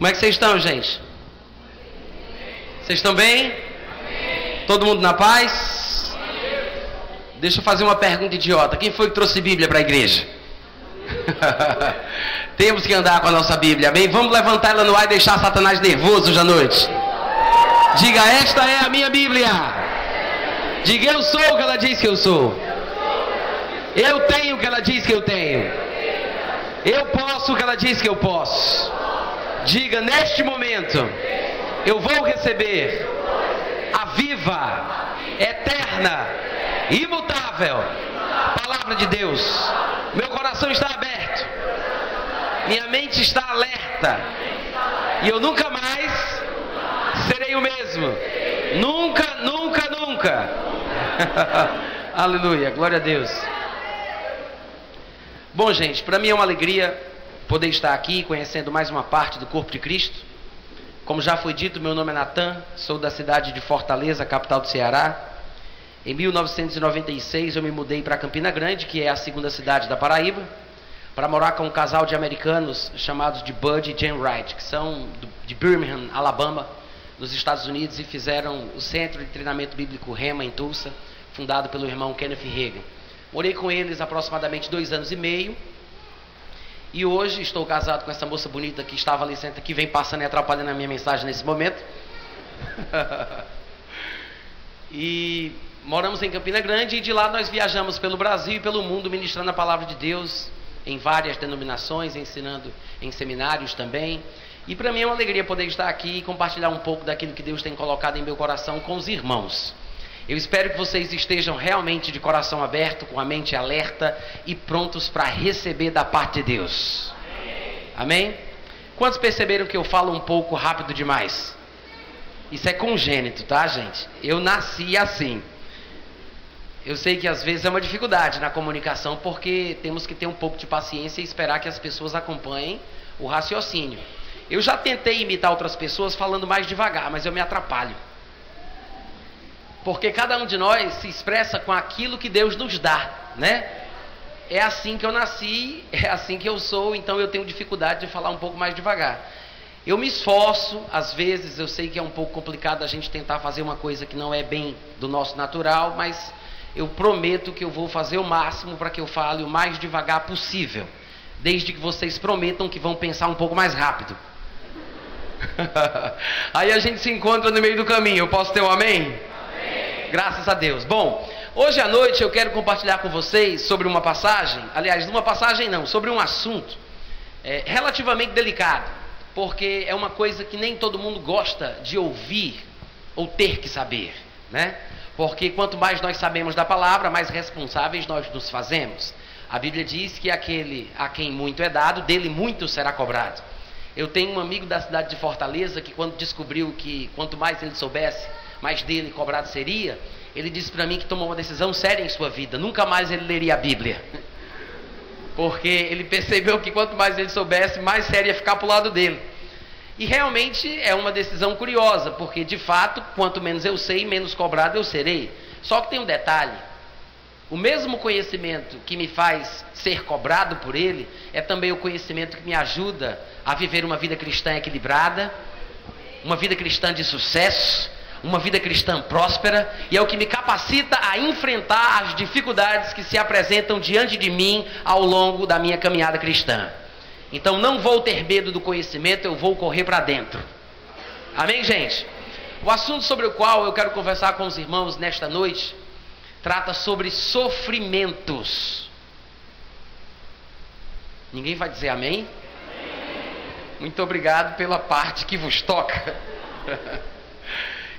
Como é que vocês estão, gente? Vocês estão bem? Todo mundo na paz? Deixa eu fazer uma pergunta idiota. Quem foi que trouxe Bíblia para a igreja? Temos que andar com a nossa Bíblia, amém? Vamos levantar ela no ar e deixar Satanás nervoso hoje à noite. Diga, esta é a minha Bíblia. Diga, eu sou o que ela diz que eu sou. Eu tenho o que ela diz que eu tenho. Eu posso o que ela diz que eu posso. Diga, neste momento, eu vou receber a viva, eterna, imutável palavra de Deus. Meu coração está aberto. Minha mente está alerta. E eu nunca mais serei o mesmo. Nunca, nunca, nunca. Aleluia, glória a Deus. Bom, gente, para mim é uma alegria poder estar aqui conhecendo mais uma parte do corpo de Cristo. Como já foi dito, meu nome é Natan, sou da cidade de Fortaleza, capital do Ceará. Em 1996 eu me mudei para Campina Grande, que é a segunda cidade da Paraíba, para morar com um casal de americanos chamados de Bud e Jen Wright, que são de Birmingham, Alabama, nos Estados Unidos e fizeram o Centro de Treinamento Bíblico Rema em Tulsa, fundado pelo irmão Kenneth Reagan. Morei com eles aproximadamente dois anos e meio. E hoje estou casado com essa moça bonita que estava ali senta, que vem passando e atrapalhando a minha mensagem nesse momento. e moramos em Campina Grande e de lá nós viajamos pelo Brasil e pelo mundo ministrando a palavra de Deus em várias denominações, ensinando em seminários também. E para mim é uma alegria poder estar aqui e compartilhar um pouco daquilo que Deus tem colocado em meu coração com os irmãos. Eu espero que vocês estejam realmente de coração aberto, com a mente alerta e prontos para receber da parte de Deus. Amém? Quantos perceberam que eu falo um pouco rápido demais? Isso é congênito, tá, gente? Eu nasci assim. Eu sei que às vezes é uma dificuldade na comunicação porque temos que ter um pouco de paciência e esperar que as pessoas acompanhem o raciocínio. Eu já tentei imitar outras pessoas falando mais devagar, mas eu me atrapalho. Porque cada um de nós se expressa com aquilo que Deus nos dá, né? É assim que eu nasci, é assim que eu sou, então eu tenho dificuldade de falar um pouco mais devagar. Eu me esforço, às vezes eu sei que é um pouco complicado a gente tentar fazer uma coisa que não é bem do nosso natural, mas eu prometo que eu vou fazer o máximo para que eu fale o mais devagar possível, desde que vocês prometam que vão pensar um pouco mais rápido. Aí a gente se encontra no meio do caminho. Eu posso ter um amém? Graças a Deus. Bom, hoje à noite eu quero compartilhar com vocês sobre uma passagem, aliás, uma passagem não, sobre um assunto é, relativamente delicado, porque é uma coisa que nem todo mundo gosta de ouvir ou ter que saber, né? Porque quanto mais nós sabemos da palavra, mais responsáveis nós nos fazemos. A Bíblia diz que aquele a quem muito é dado, dele muito será cobrado. Eu tenho um amigo da cidade de Fortaleza que, quando descobriu que quanto mais ele soubesse, mais dele cobrado seria, ele disse para mim que tomou uma decisão séria em sua vida. Nunca mais ele leria a Bíblia. Porque ele percebeu que quanto mais ele soubesse, mais sério ia ficar para o lado dele. E realmente é uma decisão curiosa, porque de fato, quanto menos eu sei, menos cobrado eu serei. Só que tem um detalhe: o mesmo conhecimento que me faz ser cobrado por ele é também o conhecimento que me ajuda a viver uma vida cristã equilibrada, uma vida cristã de sucesso, uma vida cristã próspera e é o que me capacita a enfrentar as dificuldades que se apresentam diante de mim ao longo da minha caminhada cristã. Então não vou ter medo do conhecimento, eu vou correr para dentro. Amém, gente? O assunto sobre o qual eu quero conversar com os irmãos nesta noite trata sobre sofrimentos. Ninguém vai dizer amém? Muito obrigado pela parte que vos toca.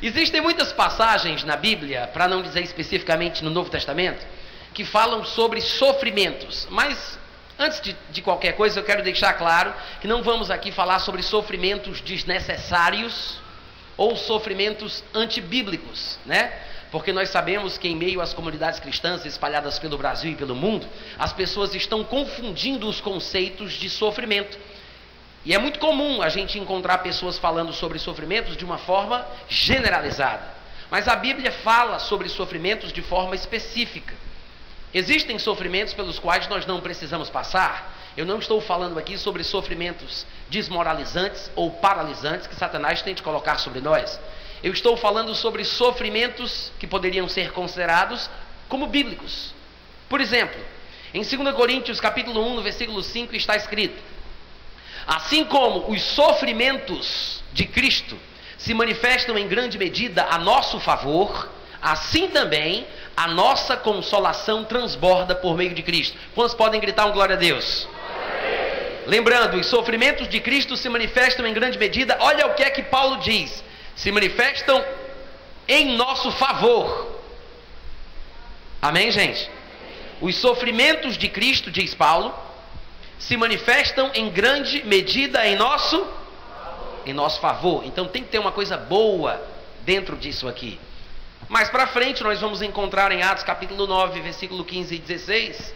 Existem muitas passagens na Bíblia, para não dizer especificamente no Novo Testamento, que falam sobre sofrimentos. Mas antes de, de, qualquer coisa, eu quero deixar claro que não vamos aqui falar sobre sofrimentos desnecessários ou sofrimentos antibíblicos, né? Porque nós sabemos que em meio às comunidades cristãs espalhadas pelo Brasil e pelo mundo, as pessoas estão confundindo os conceitos de sofrimento. E é muito comum a gente encontrar pessoas falando sobre sofrimentos de uma forma generalizada. Mas a Bíblia fala sobre sofrimentos de forma específica. Existem sofrimentos pelos quais nós não precisamos passar, Eu não estou falando aqui sobre sofrimentos desmoralizantes ou paralisantes que Satanás tente colocar sobre nós. Eu estou falando sobre sofrimentos que poderiam ser considerados como bíblicos. Por exemplo, em 2 Coríntios capítulo 1, no versículo 5 está escrito: Assim como os sofrimentos de Cristo se manifestam em grande medida a nosso favor, assim também a nossa consolação transborda por meio de Cristo. Quantos podem gritar um glória a Deus? Lembrando, os sofrimentos de Cristo se manifestam em grande medida, olha o que é que Paulo diz: se manifestam em nosso favor. Amém, gente? Os sofrimentos de Cristo, diz Paulo, se manifestam em grande medida em nosso em nosso favor. Então tem que ter uma coisa boa dentro disso aqui. Mais para frente nós vamos encontrar em Atos capítulo 9, versículo 15 e 16,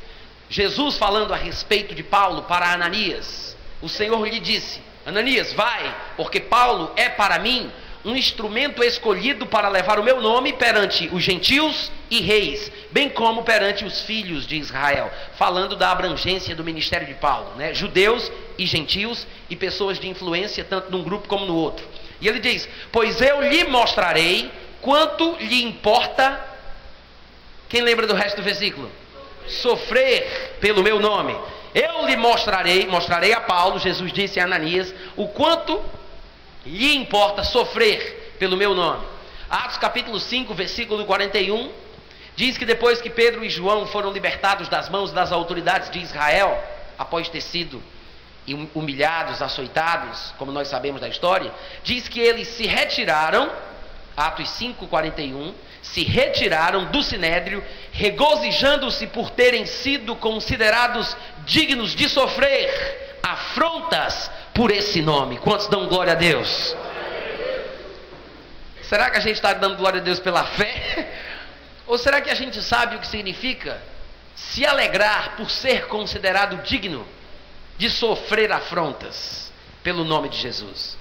Jesus falando a respeito de Paulo para Ananias. O Senhor lhe disse: Ananias, vai, porque Paulo é para mim um instrumento escolhido para levar o meu nome perante os gentios e reis, bem como perante os filhos de Israel, falando da abrangência do ministério de Paulo, né? judeus e gentios e pessoas de influência, tanto num grupo como no outro. E ele diz: Pois eu lhe mostrarei quanto lhe importa. Quem lembra do resto do versículo? Sofrer pelo meu nome. Eu lhe mostrarei, mostrarei a Paulo, Jesus disse a Ananias, o quanto lhe importa sofrer pelo meu nome. Atos capítulo 5, versículo 41, diz que depois que Pedro e João foram libertados das mãos das autoridades de Israel, após ter sido humilhados, açoitados, como nós sabemos da história, diz que eles se retiraram, Atos 5, 41, se retiraram do sinédrio, regozijando-se por terem sido considerados dignos de sofrer afrontas por esse nome. Quantos dão glória a Deus? Será que a gente está dando glória a Deus pela fé? Ou será que a gente sabe o que significa se alegrar por ser considerado digno de sofrer afrontas pelo nome de Jesus?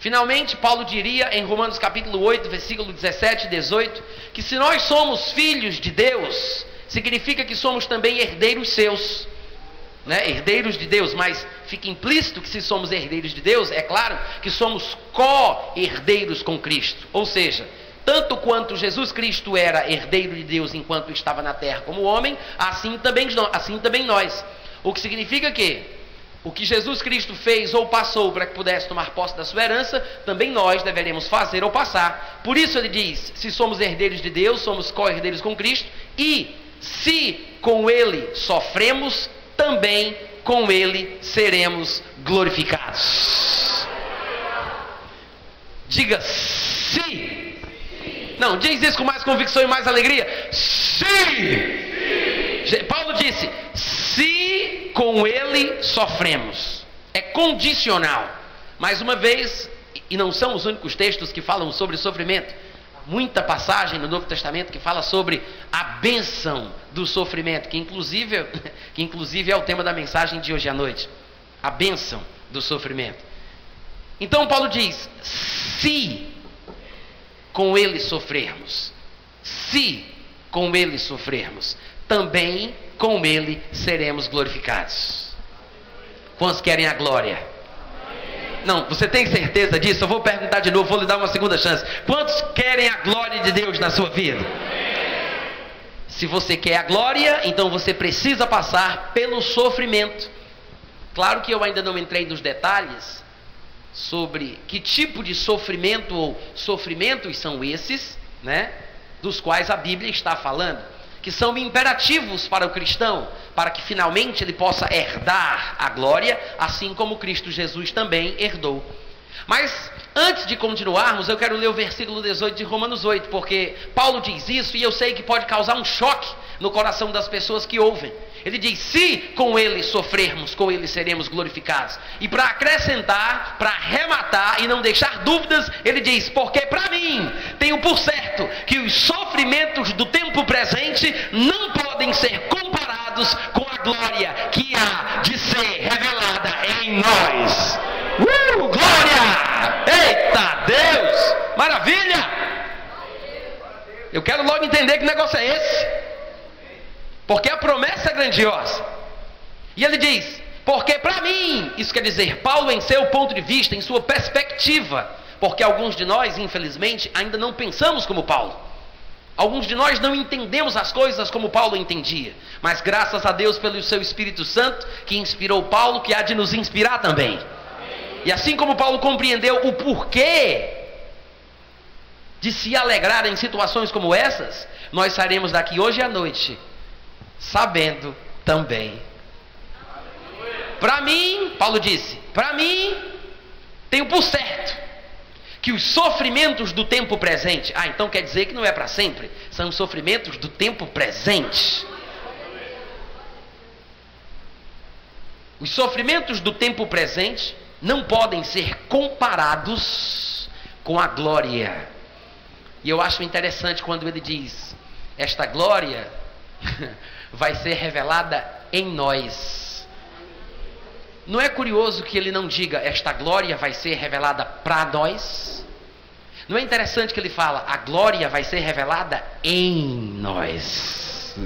Finalmente, Paulo diria em Romanos capítulo 8, versículo 17 e 18, que se nós somos filhos de Deus, significa que somos também herdeiros seus né, herdeiros de Deus, mas fica implícito que se somos herdeiros de Deus, é claro que somos co-herdeiros com Cristo. Ou seja, tanto quanto Jesus Cristo era herdeiro de Deus enquanto estava na terra como homem, assim também, assim também nós. O que significa que o que Jesus Cristo fez ou passou para que pudesse tomar posse da sua herança, também nós deveremos fazer ou passar. Por isso ele diz: se somos herdeiros de Deus, somos co-herdeiros com Cristo, e se com ele sofremos, também com ele seremos glorificados. Diga sim. Não, diz isso com mais convicção e mais alegria. Sim. Paulo disse: se com ele sofremos. É condicional. Mais uma vez, e não são os únicos textos que falam sobre sofrimento muita passagem no Novo Testamento que fala sobre a bênção do sofrimento, que inclusive, que inclusive é o tema da mensagem de hoje à noite. A bênção do sofrimento. Então Paulo diz: se com ele sofrermos, se com ele sofrermos, também com ele seremos glorificados. Quantos querem a glória? Não, você tem certeza disso? Eu vou perguntar de novo, vou lhe dar uma segunda chance. Quantos querem a glória de Deus na sua vida? Se você quer a glória, então você precisa passar pelo sofrimento. Claro que eu ainda não entrei nos detalhes sobre que tipo de sofrimento ou sofrimentos são esses, né? Dos quais a Bíblia está falando que são imperativos para o cristão, para que finalmente ele possa herdar a glória, assim como Cristo Jesus também herdou. Mas antes de continuarmos, eu quero ler o versículo 18 de Romanos 8, porque Paulo diz isso e eu sei que pode causar um choque no coração das pessoas que ouvem. Ele diz: Se com ele sofrermos, com ele seremos glorificados. E para acrescentar, para arrematar e não deixar dúvidas, ele diz: Porque para mim tenho por certo que os sofrimentos do tempo presente não podem ser comparados com a glória que há de ser revelada em nós. Uh, glória! Eita Deus! Maravilha! Eu quero logo entender que negócio é esse. Porque a promessa é grandiosa. E ele diz: porque para mim, isso quer dizer, Paulo em seu ponto de vista, em sua perspectiva, porque alguns de nós, infelizmente, ainda não pensamos como Paulo. Alguns de nós não entendemos as coisas como Paulo entendia, mas graças a Deus pelo seu Espírito Santo que inspirou Paulo, que há de nos inspirar também. E assim como Paulo compreendeu o porquê de se alegrar em situações como essas, nós sairemos daqui hoje à noite sabendo também para mim, Paulo disse, para mim, tenho por certo que os sofrimentos do tempo presente, ah, então quer dizer que não é para sempre, são os sofrimentos do tempo presente. Os sofrimentos do tempo presente não podem ser comparados com a glória. E eu acho interessante quando ele diz: esta glória vai ser revelada em nós. Não é curioso que ele não diga esta glória vai ser revelada para nós? Não é interessante que ele fala a glória vai ser revelada em nós?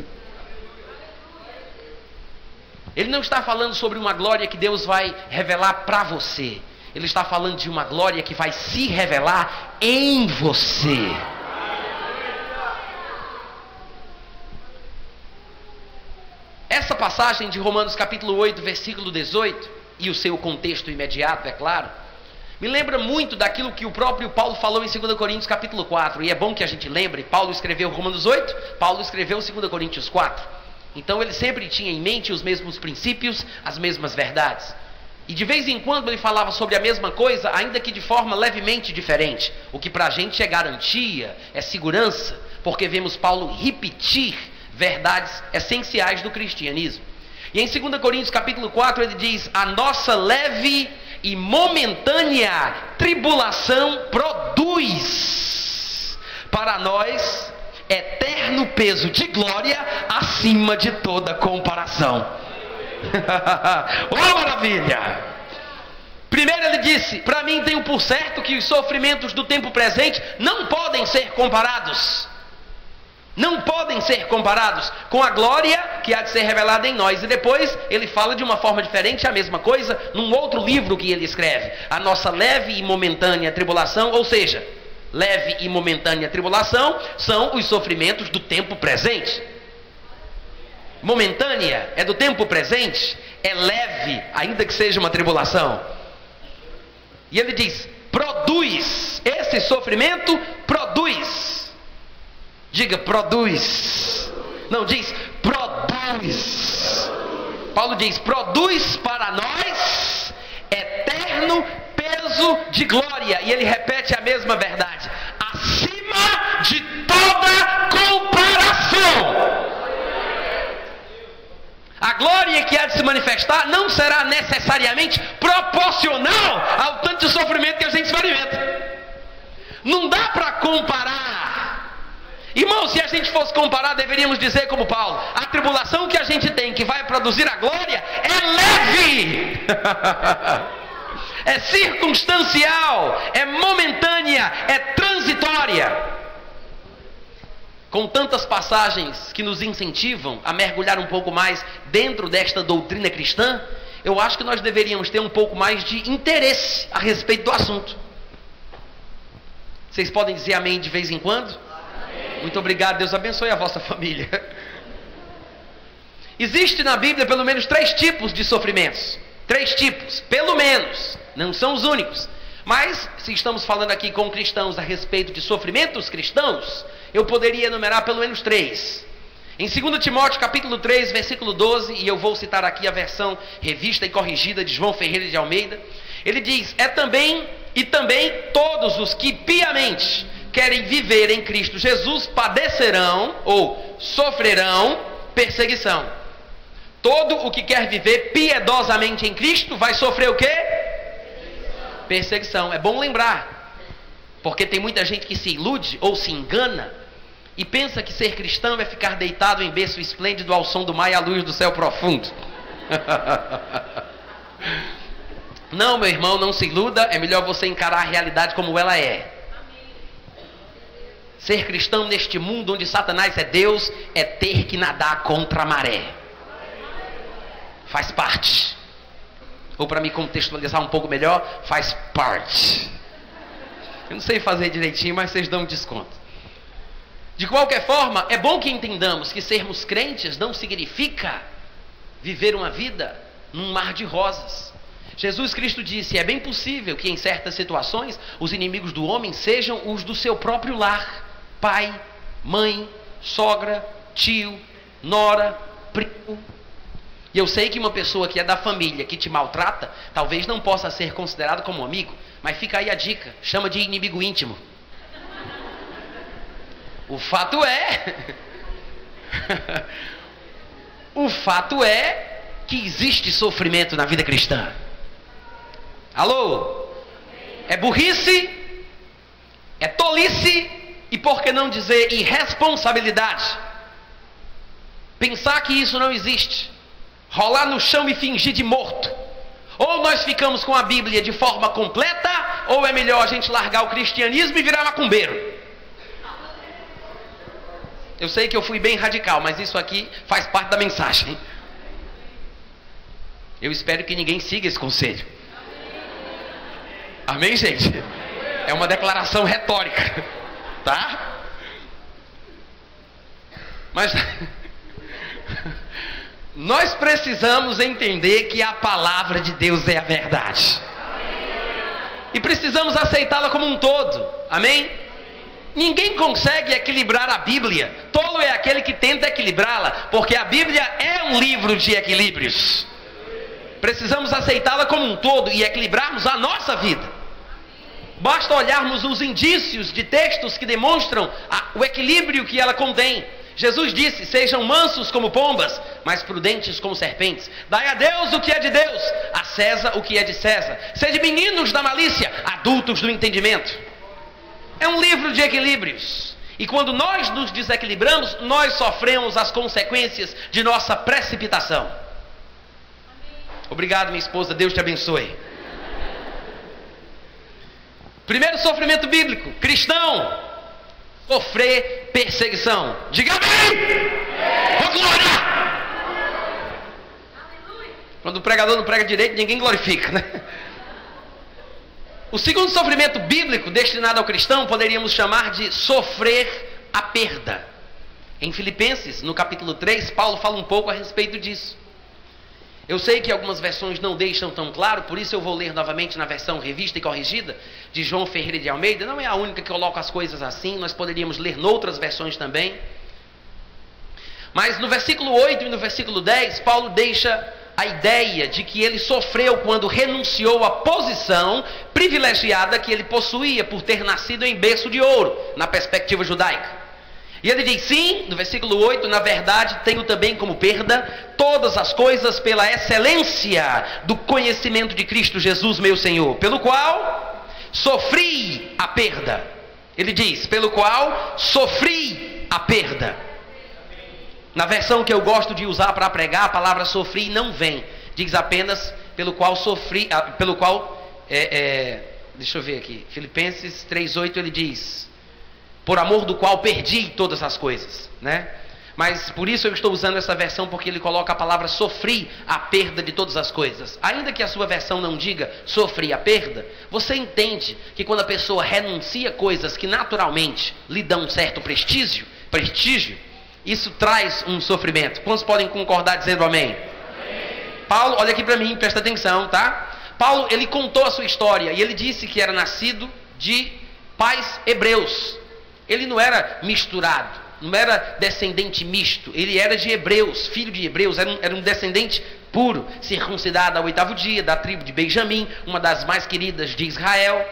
Ele não está falando sobre uma glória que Deus vai revelar para você. Ele está falando de uma glória que vai se revelar em você. Essa passagem de Romanos capítulo 8, versículo 18, e o seu contexto imediato, é claro, me lembra muito daquilo que o próprio Paulo falou em 2 Coríntios capítulo 4. E é bom que a gente lembre, Paulo escreveu Romanos 8, Paulo escreveu 2 Coríntios 4. Então ele sempre tinha em mente os mesmos princípios, as mesmas verdades. E de vez em quando ele falava sobre a mesma coisa, ainda que de forma levemente diferente. O que para a gente é garantia, é segurança, porque vemos Paulo repetir verdades essenciais do cristianismo. E em 2 Coríntios capítulo 4 ele diz: "A nossa leve e momentânea tribulação produz para nós eterno peso de glória acima de toda comparação." oh maravilha! Primeiro ele disse: Para mim tenho por certo que os sofrimentos do tempo presente não podem ser comparados não podem ser comparados com a glória que há de ser revelada em nós. E depois ele fala de uma forma diferente a mesma coisa num outro livro que ele escreve. A nossa leve e momentânea tribulação, ou seja, leve e momentânea tribulação são os sofrimentos do tempo presente. Momentânea é do tempo presente, é leve, ainda que seja uma tribulação. E ele diz: produz, esse sofrimento produz Diga, produz. Não, diz, produz. Paulo diz: produz para nós eterno peso de glória. E ele repete a mesma verdade: acima de toda comparação. A glória que há de se manifestar não será necessariamente proporcional ao tanto de sofrimento que a gente experimenta. Não dá para comparar Irmão, se a gente fosse comparar, deveríamos dizer como Paulo: a tribulação que a gente tem, que vai produzir a glória, é leve, é circunstancial, é momentânea, é transitória. Com tantas passagens que nos incentivam a mergulhar um pouco mais dentro desta doutrina cristã, eu acho que nós deveríamos ter um pouco mais de interesse a respeito do assunto. Vocês podem dizer amém de vez em quando? Muito obrigado, Deus abençoe a vossa família. Existe na Bíblia pelo menos três tipos de sofrimentos. Três tipos, pelo menos. Não são os únicos. Mas, se estamos falando aqui com cristãos a respeito de sofrimentos cristãos, eu poderia enumerar pelo menos três. Em 2 Timóteo capítulo 3, versículo 12, e eu vou citar aqui a versão revista e corrigida de João Ferreira de Almeida, ele diz: É também, e também todos os que piamente querem viver em Cristo Jesus padecerão ou sofrerão perseguição. Todo o que quer viver piedosamente em Cristo vai sofrer o quê? Perseguição. É bom lembrar, porque tem muita gente que se ilude ou se engana e pensa que ser cristão é ficar deitado em berço esplêndido ao som do mar e à luz do céu profundo. não, meu irmão, não se iluda, é melhor você encarar a realidade como ela é. Ser cristão neste mundo onde Satanás é Deus é ter que nadar contra a maré. faz parte. Ou para me contextualizar um pouco melhor, faz parte. Eu não sei fazer direitinho, mas vocês dão um desconto. De qualquer forma, é bom que entendamos que sermos crentes não significa viver uma vida num mar de rosas. Jesus Cristo disse: é bem possível que em certas situações os inimigos do homem sejam os do seu próprio lar: pai, mãe, sogra, tio, nora, primo. E eu sei que uma pessoa que é da família que te maltrata, talvez não possa ser considerado como amigo, mas fica aí a dica: chama de inimigo íntimo. O fato é. o fato é que existe sofrimento na vida cristã. Alô? É burrice, é tolice e por que não dizer irresponsabilidade? Pensar que isso não existe, rolar no chão e fingir de morto. Ou nós ficamos com a Bíblia de forma completa, ou é melhor a gente largar o cristianismo e virar macumbeiro. Eu sei que eu fui bem radical, mas isso aqui faz parte da mensagem. Eu espero que ninguém siga esse conselho. Amém, gente? É uma declaração retórica, tá? Mas nós precisamos entender que a palavra de Deus é a verdade. E precisamos aceitá-la como um todo. Amém? Ninguém consegue equilibrar a Bíblia. Tolo é aquele que tenta equilibrá-la, porque a Bíblia é um livro de equilíbrios. Precisamos aceitá-la como um todo e equilibrarmos a nossa vida. Basta olharmos os indícios de textos que demonstram a, o equilíbrio que ela contém. Jesus disse: Sejam mansos como pombas, mas prudentes como serpentes. Dai a Deus o que é de Deus, a César o que é de César. Sede meninos da malícia, adultos do entendimento. É um livro de equilíbrios. E quando nós nos desequilibramos, nós sofremos as consequências de nossa precipitação. Obrigado, minha esposa. Deus te abençoe. Primeiro sofrimento bíblico: cristão, sofrer perseguição. Diga amém! Vou glória! Quando o pregador não prega direito, ninguém glorifica, né? O segundo sofrimento bíblico destinado ao cristão poderíamos chamar de sofrer a perda. Em Filipenses, no capítulo 3, Paulo fala um pouco a respeito disso. Eu sei que algumas versões não deixam tão claro, por isso eu vou ler novamente na versão revista e corrigida de João Ferreira de Almeida. Não é a única que coloca as coisas assim, nós poderíamos ler noutras versões também. Mas no versículo 8 e no versículo 10, Paulo deixa a ideia de que ele sofreu quando renunciou à posição privilegiada que ele possuía por ter nascido em berço de ouro, na perspectiva judaica. E ele diz: sim, no versículo 8, na verdade, tenho também como perda todas as coisas pela excelência do conhecimento de Cristo Jesus, meu Senhor, pelo qual sofri a perda. Ele diz: pelo qual sofri a perda na versão que eu gosto de usar para pregar, a palavra sofri não vem. Diz apenas pelo qual sofri, ah, pelo qual, é, é, deixa eu ver aqui, Filipenses 3,8 ele diz, por amor do qual perdi todas as coisas, né? Mas por isso eu estou usando essa versão porque ele coloca a palavra sofri a perda de todas as coisas. Ainda que a sua versão não diga sofri a perda, você entende que quando a pessoa renuncia coisas que naturalmente lhe dão um certo prestígio, prestígio, isso traz um sofrimento. Quantos podem concordar dizendo amém? amém. Paulo, olha aqui para mim, presta atenção, tá? Paulo, ele contou a sua história e ele disse que era nascido de pais hebreus. Ele não era misturado, não era descendente misto, ele era de hebreus, filho de hebreus, era um, era um descendente puro, circuncidado ao oitavo dia, da tribo de Benjamim, uma das mais queridas de Israel.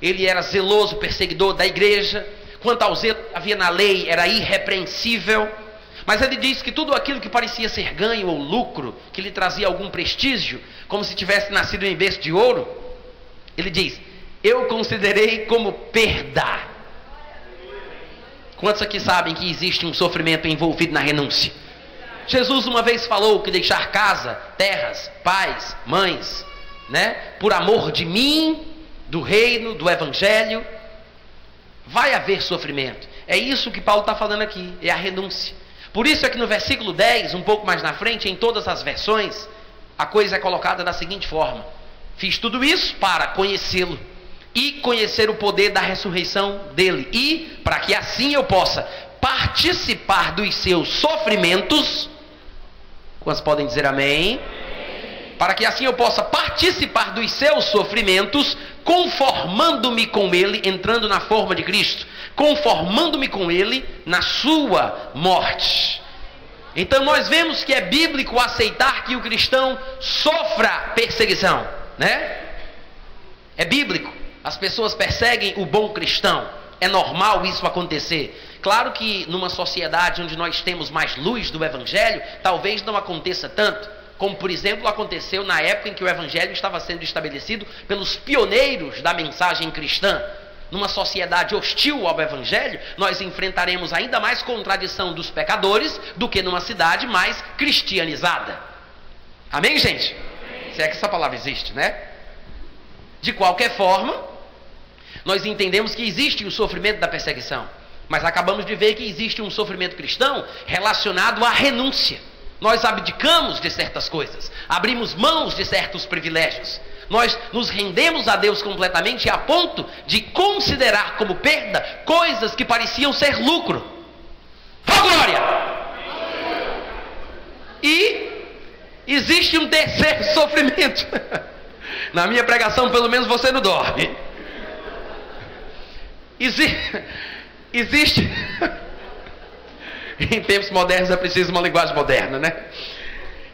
Ele era zeloso, perseguidor da igreja, quanto ao zelo havia na lei era irrepreensível. Mas ele diz que tudo aquilo que parecia ser ganho ou lucro, que lhe trazia algum prestígio, como se tivesse nascido em berço de ouro, ele diz: Eu considerei como perda. Quantos aqui sabem que existe um sofrimento envolvido na renúncia? Jesus uma vez falou que deixar casa, terras, pais, mães, né, por amor de mim, do reino, do evangelho, Vai haver sofrimento. É isso que Paulo está falando aqui, é a renúncia. Por isso é que no versículo 10, um pouco mais na frente, em todas as versões, a coisa é colocada da seguinte forma: Fiz tudo isso para conhecê-lo e conhecer o poder da ressurreição dele, e para que assim eu possa participar dos seus sofrimentos. Quantos podem dizer amém? Para que assim eu possa participar dos seus sofrimentos, conformando-me com ele, entrando na forma de Cristo, conformando-me com ele na sua morte. Então nós vemos que é bíblico aceitar que o cristão sofra perseguição, né? É bíblico. As pessoas perseguem o bom cristão. É normal isso acontecer. Claro que numa sociedade onde nós temos mais luz do evangelho, talvez não aconteça tanto, como por exemplo aconteceu na época em que o evangelho estava sendo estabelecido pelos pioneiros da mensagem cristã. Numa sociedade hostil ao evangelho, nós enfrentaremos ainda mais contradição dos pecadores do que numa cidade mais cristianizada. Amém, gente? Se é que essa palavra existe, né? De qualquer forma, nós entendemos que existe o sofrimento da perseguição, mas acabamos de ver que existe um sofrimento cristão relacionado à renúncia. Nós abdicamos de certas coisas, abrimos mãos de certos privilégios. Nós nos rendemos a Deus completamente a ponto de considerar como perda coisas que pareciam ser lucro. Oh, glória! E existe um terceiro sofrimento. Na minha pregação, pelo menos você não dorme. Exi existe. em tempos modernos é preciso uma linguagem moderna, né?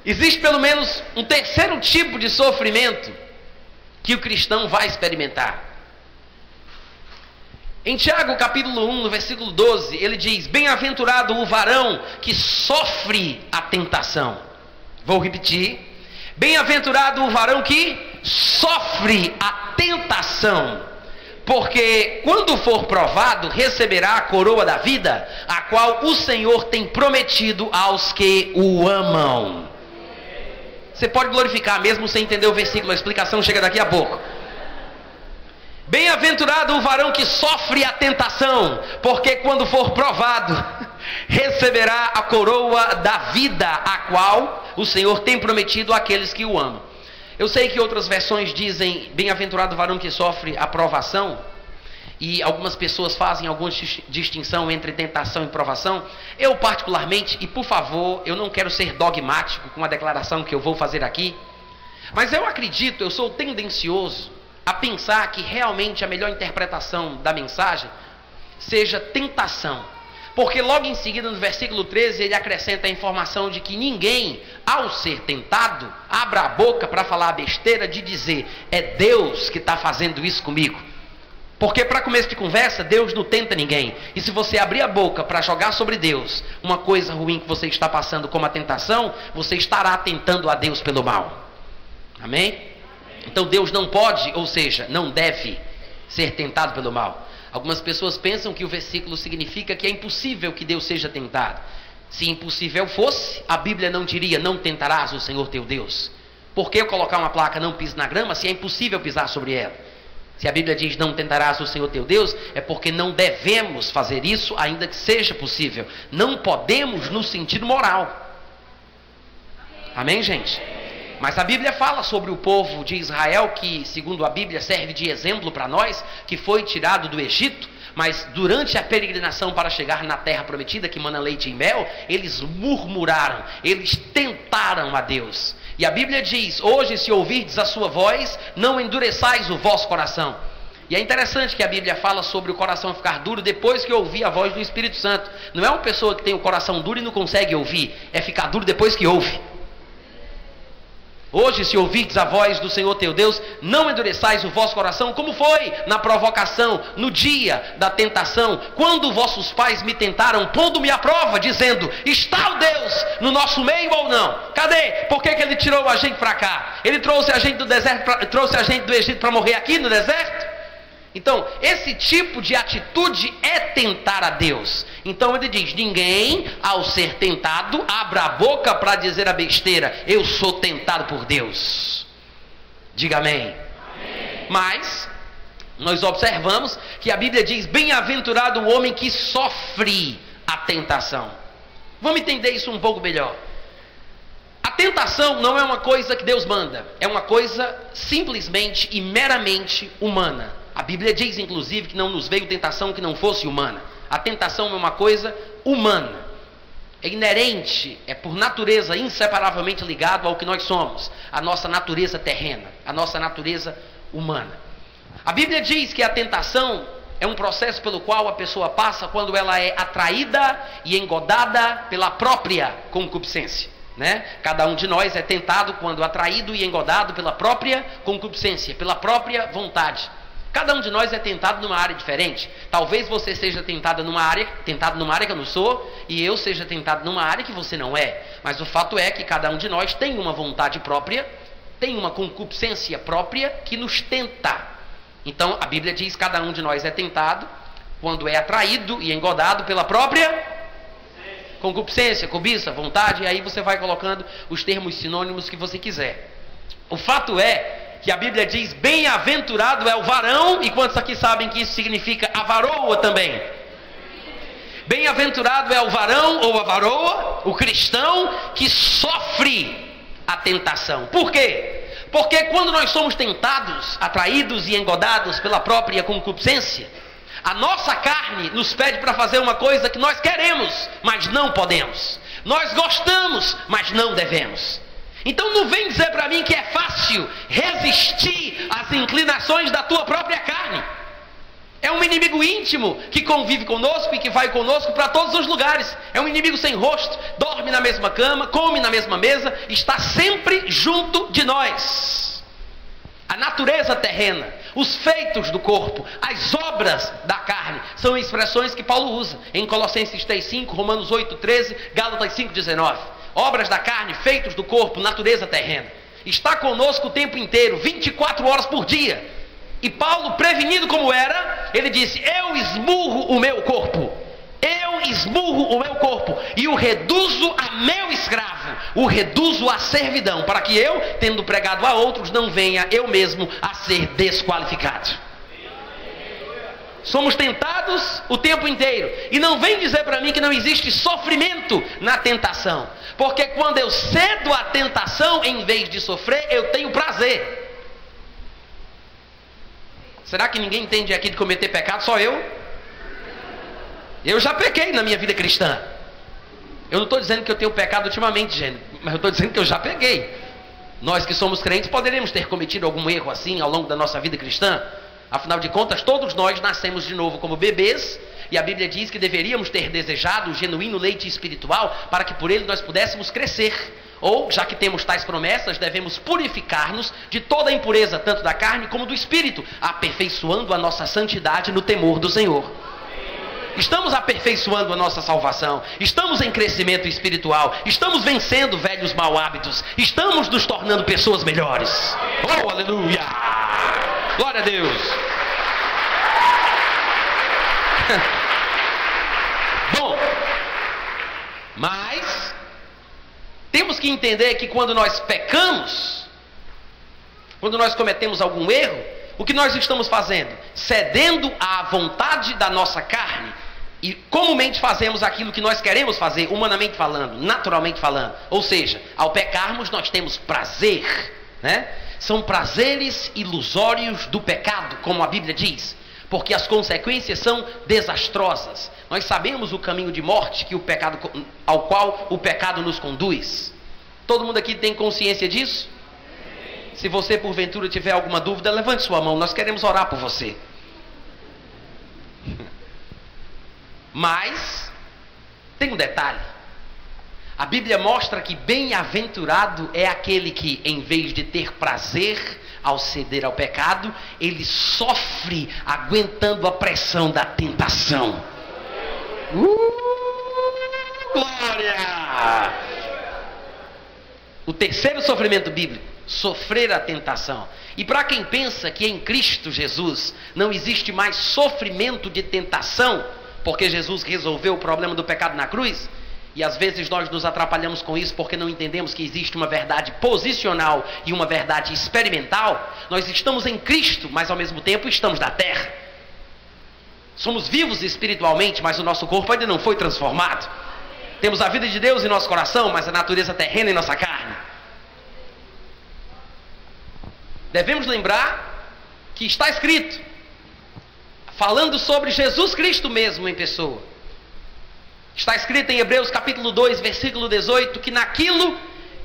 Existe pelo menos um terceiro tipo de sofrimento que o cristão vai experimentar. Em Tiago capítulo 1, no versículo 12, ele diz: Bem-aventurado o varão que sofre a tentação. Vou repetir: Bem-aventurado o varão que sofre a tentação porque quando for provado, receberá a coroa da vida, a qual o Senhor tem prometido aos que o amam. Você pode glorificar mesmo sem entender o versículo, a explicação chega daqui a pouco. Bem-aventurado o varão que sofre a tentação, porque quando for provado, receberá a coroa da vida, a qual o Senhor tem prometido àqueles que o amam. Eu sei que outras versões dizem bem-aventurado o varão que sofre a provação, e algumas pessoas fazem alguma distinção entre tentação e provação. Eu, particularmente, e por favor, eu não quero ser dogmático com a declaração que eu vou fazer aqui, mas eu acredito, eu sou tendencioso a pensar que realmente a melhor interpretação da mensagem seja tentação porque logo em seguida, no versículo 13, ele acrescenta a informação de que ninguém, ao ser tentado, abra a boca para falar a besteira de dizer: é Deus que está fazendo isso comigo. Porque, para começo de conversa, Deus não tenta ninguém. E se você abrir a boca para jogar sobre Deus uma coisa ruim que você está passando como a tentação, você estará tentando a Deus pelo mal. Amém? Então Deus não pode, ou seja, não deve ser tentado pelo mal. Algumas pessoas pensam que o versículo significa que é impossível que Deus seja tentado. Se impossível fosse, a Bíblia não diria: Não tentarás o Senhor teu Deus. Por que eu colocar uma placa não pise na grama se é impossível pisar sobre ela? Se a Bíblia diz não tentarás o Senhor teu Deus, é porque não devemos fazer isso, ainda que seja possível. Não podemos no sentido moral. Amém, gente? Mas a Bíblia fala sobre o povo de Israel, que, segundo a Bíblia, serve de exemplo para nós, que foi tirado do Egito, mas durante a peregrinação para chegar na terra prometida, que mana leite e mel, eles murmuraram, eles tentaram a Deus. E a Bíblia diz: Hoje, se ouvirdes a sua voz, não endureçais o vosso coração. E é interessante que a Bíblia fala sobre o coração ficar duro depois que ouvir a voz do Espírito Santo. Não é uma pessoa que tem o coração duro e não consegue ouvir, é ficar duro depois que ouve. Hoje, se ouvirdes a voz do Senhor teu Deus, não endureçais o vosso coração, como foi na provocação, no dia da tentação, quando vossos pais me tentaram, pondo-me à prova, dizendo: Está o Deus no nosso meio ou não? Cadê? Por que, que ele tirou a gente para cá? Ele trouxe a gente do deserto, pra, trouxe a gente do Egito para morrer aqui no deserto? Então, esse tipo de atitude é tentar a Deus. Então ele diz: ninguém, ao ser tentado, abra a boca para dizer a besteira, eu sou tentado por Deus. Diga amém. amém. Mas, nós observamos que a Bíblia diz: bem-aventurado o homem que sofre a tentação. Vamos entender isso um pouco melhor. A tentação não é uma coisa que Deus manda, é uma coisa simplesmente e meramente humana. A Bíblia diz, inclusive, que não nos veio tentação que não fosse humana. A tentação é uma coisa humana. É inerente, é por natureza inseparavelmente ligado ao que nós somos, a nossa natureza terrena, a nossa natureza humana. A Bíblia diz que a tentação é um processo pelo qual a pessoa passa quando ela é atraída e engodada pela própria concupiscência. Né? Cada um de nós é tentado quando atraído e engodado pela própria concupiscência, pela própria vontade. Cada um de nós é tentado numa área diferente. Talvez você seja tentado numa área, tentado numa área que eu não sou, e eu seja tentado numa área que você não é. Mas o fato é que cada um de nós tem uma vontade própria, tem uma concupiscência própria que nos tenta. Então a Bíblia diz: cada um de nós é tentado quando é atraído e engodado pela própria concupiscência, cobiça, vontade, e aí você vai colocando os termos sinônimos que você quiser. O fato é que a Bíblia diz: bem-aventurado é o varão, e quantos aqui sabem que isso significa a varoa também? Bem-aventurado é o varão ou a varoa, o cristão que sofre a tentação. Por quê? Porque quando nós somos tentados, atraídos e engodados pela própria concupiscência, a nossa carne nos pede para fazer uma coisa que nós queremos, mas não podemos. Nós gostamos, mas não devemos. Então não vem dizer para mim que é fácil resistir às inclinações da tua própria carne. É um inimigo íntimo que convive conosco e que vai conosco para todos os lugares. É um inimigo sem rosto, dorme na mesma cama, come na mesma mesa, está sempre junto de nós. A natureza terrena, os feitos do corpo, as obras da carne, são expressões que Paulo usa em Colossenses 3,5, Romanos 8,13, Gálatas 5,19 obras da carne, feitos do corpo, natureza terrena. Está conosco o tempo inteiro, 24 horas por dia. E Paulo, prevenido como era, ele disse: Eu esmurro o meu corpo. Eu esmurro o meu corpo e o reduzo a meu escravo, o reduzo à servidão, para que eu, tendo pregado a outros, não venha eu mesmo a ser desqualificado. Somos tentados o tempo inteiro. E não vem dizer para mim que não existe sofrimento na tentação. Porque quando eu cedo à tentação, em vez de sofrer, eu tenho prazer. Será que ninguém entende aqui de cometer pecado? Só eu? Eu já pequei na minha vida cristã. Eu não estou dizendo que eu tenho pecado ultimamente, gente, mas eu estou dizendo que eu já peguei. Nós que somos crentes poderemos ter cometido algum erro assim ao longo da nossa vida cristã. Afinal de contas, todos nós nascemos de novo como bebês, e a Bíblia diz que deveríamos ter desejado o genuíno leite espiritual para que por ele nós pudéssemos crescer. Ou, já que temos tais promessas, devemos purificar-nos de toda a impureza, tanto da carne como do espírito, aperfeiçoando a nossa santidade no temor do Senhor. Estamos aperfeiçoando a nossa salvação, estamos em crescimento espiritual, estamos vencendo velhos mau hábitos, estamos nos tornando pessoas melhores. Oh, aleluia! Glória a Deus. Bom, mas temos que entender que quando nós pecamos, quando nós cometemos algum erro, o que nós estamos fazendo? Cedendo à vontade da nossa carne. E comumente fazemos aquilo que nós queremos fazer, humanamente falando, naturalmente falando. Ou seja, ao pecarmos, nós temos prazer, né? são prazeres ilusórios do pecado, como a Bíblia diz, porque as consequências são desastrosas. Nós sabemos o caminho de morte que o pecado ao qual o pecado nos conduz. Todo mundo aqui tem consciência disso? Se você porventura tiver alguma dúvida, levante sua mão, nós queremos orar por você. Mas tem um detalhe. A Bíblia mostra que bem-aventurado é aquele que, em vez de ter prazer ao ceder ao pecado, ele sofre aguentando a pressão da tentação. Uh, glória! O terceiro sofrimento bíblico, sofrer a tentação. E para quem pensa que em Cristo Jesus não existe mais sofrimento de tentação, porque Jesus resolveu o problema do pecado na cruz. E às vezes nós nos atrapalhamos com isso porque não entendemos que existe uma verdade posicional e uma verdade experimental. Nós estamos em Cristo, mas ao mesmo tempo estamos na terra. Somos vivos espiritualmente, mas o nosso corpo ainda não foi transformado. Temos a vida de Deus em nosso coração, mas a natureza terrena em nossa carne. Devemos lembrar que está escrito: falando sobre Jesus Cristo mesmo em pessoa. Está escrito em Hebreus capítulo 2, versículo 18, que naquilo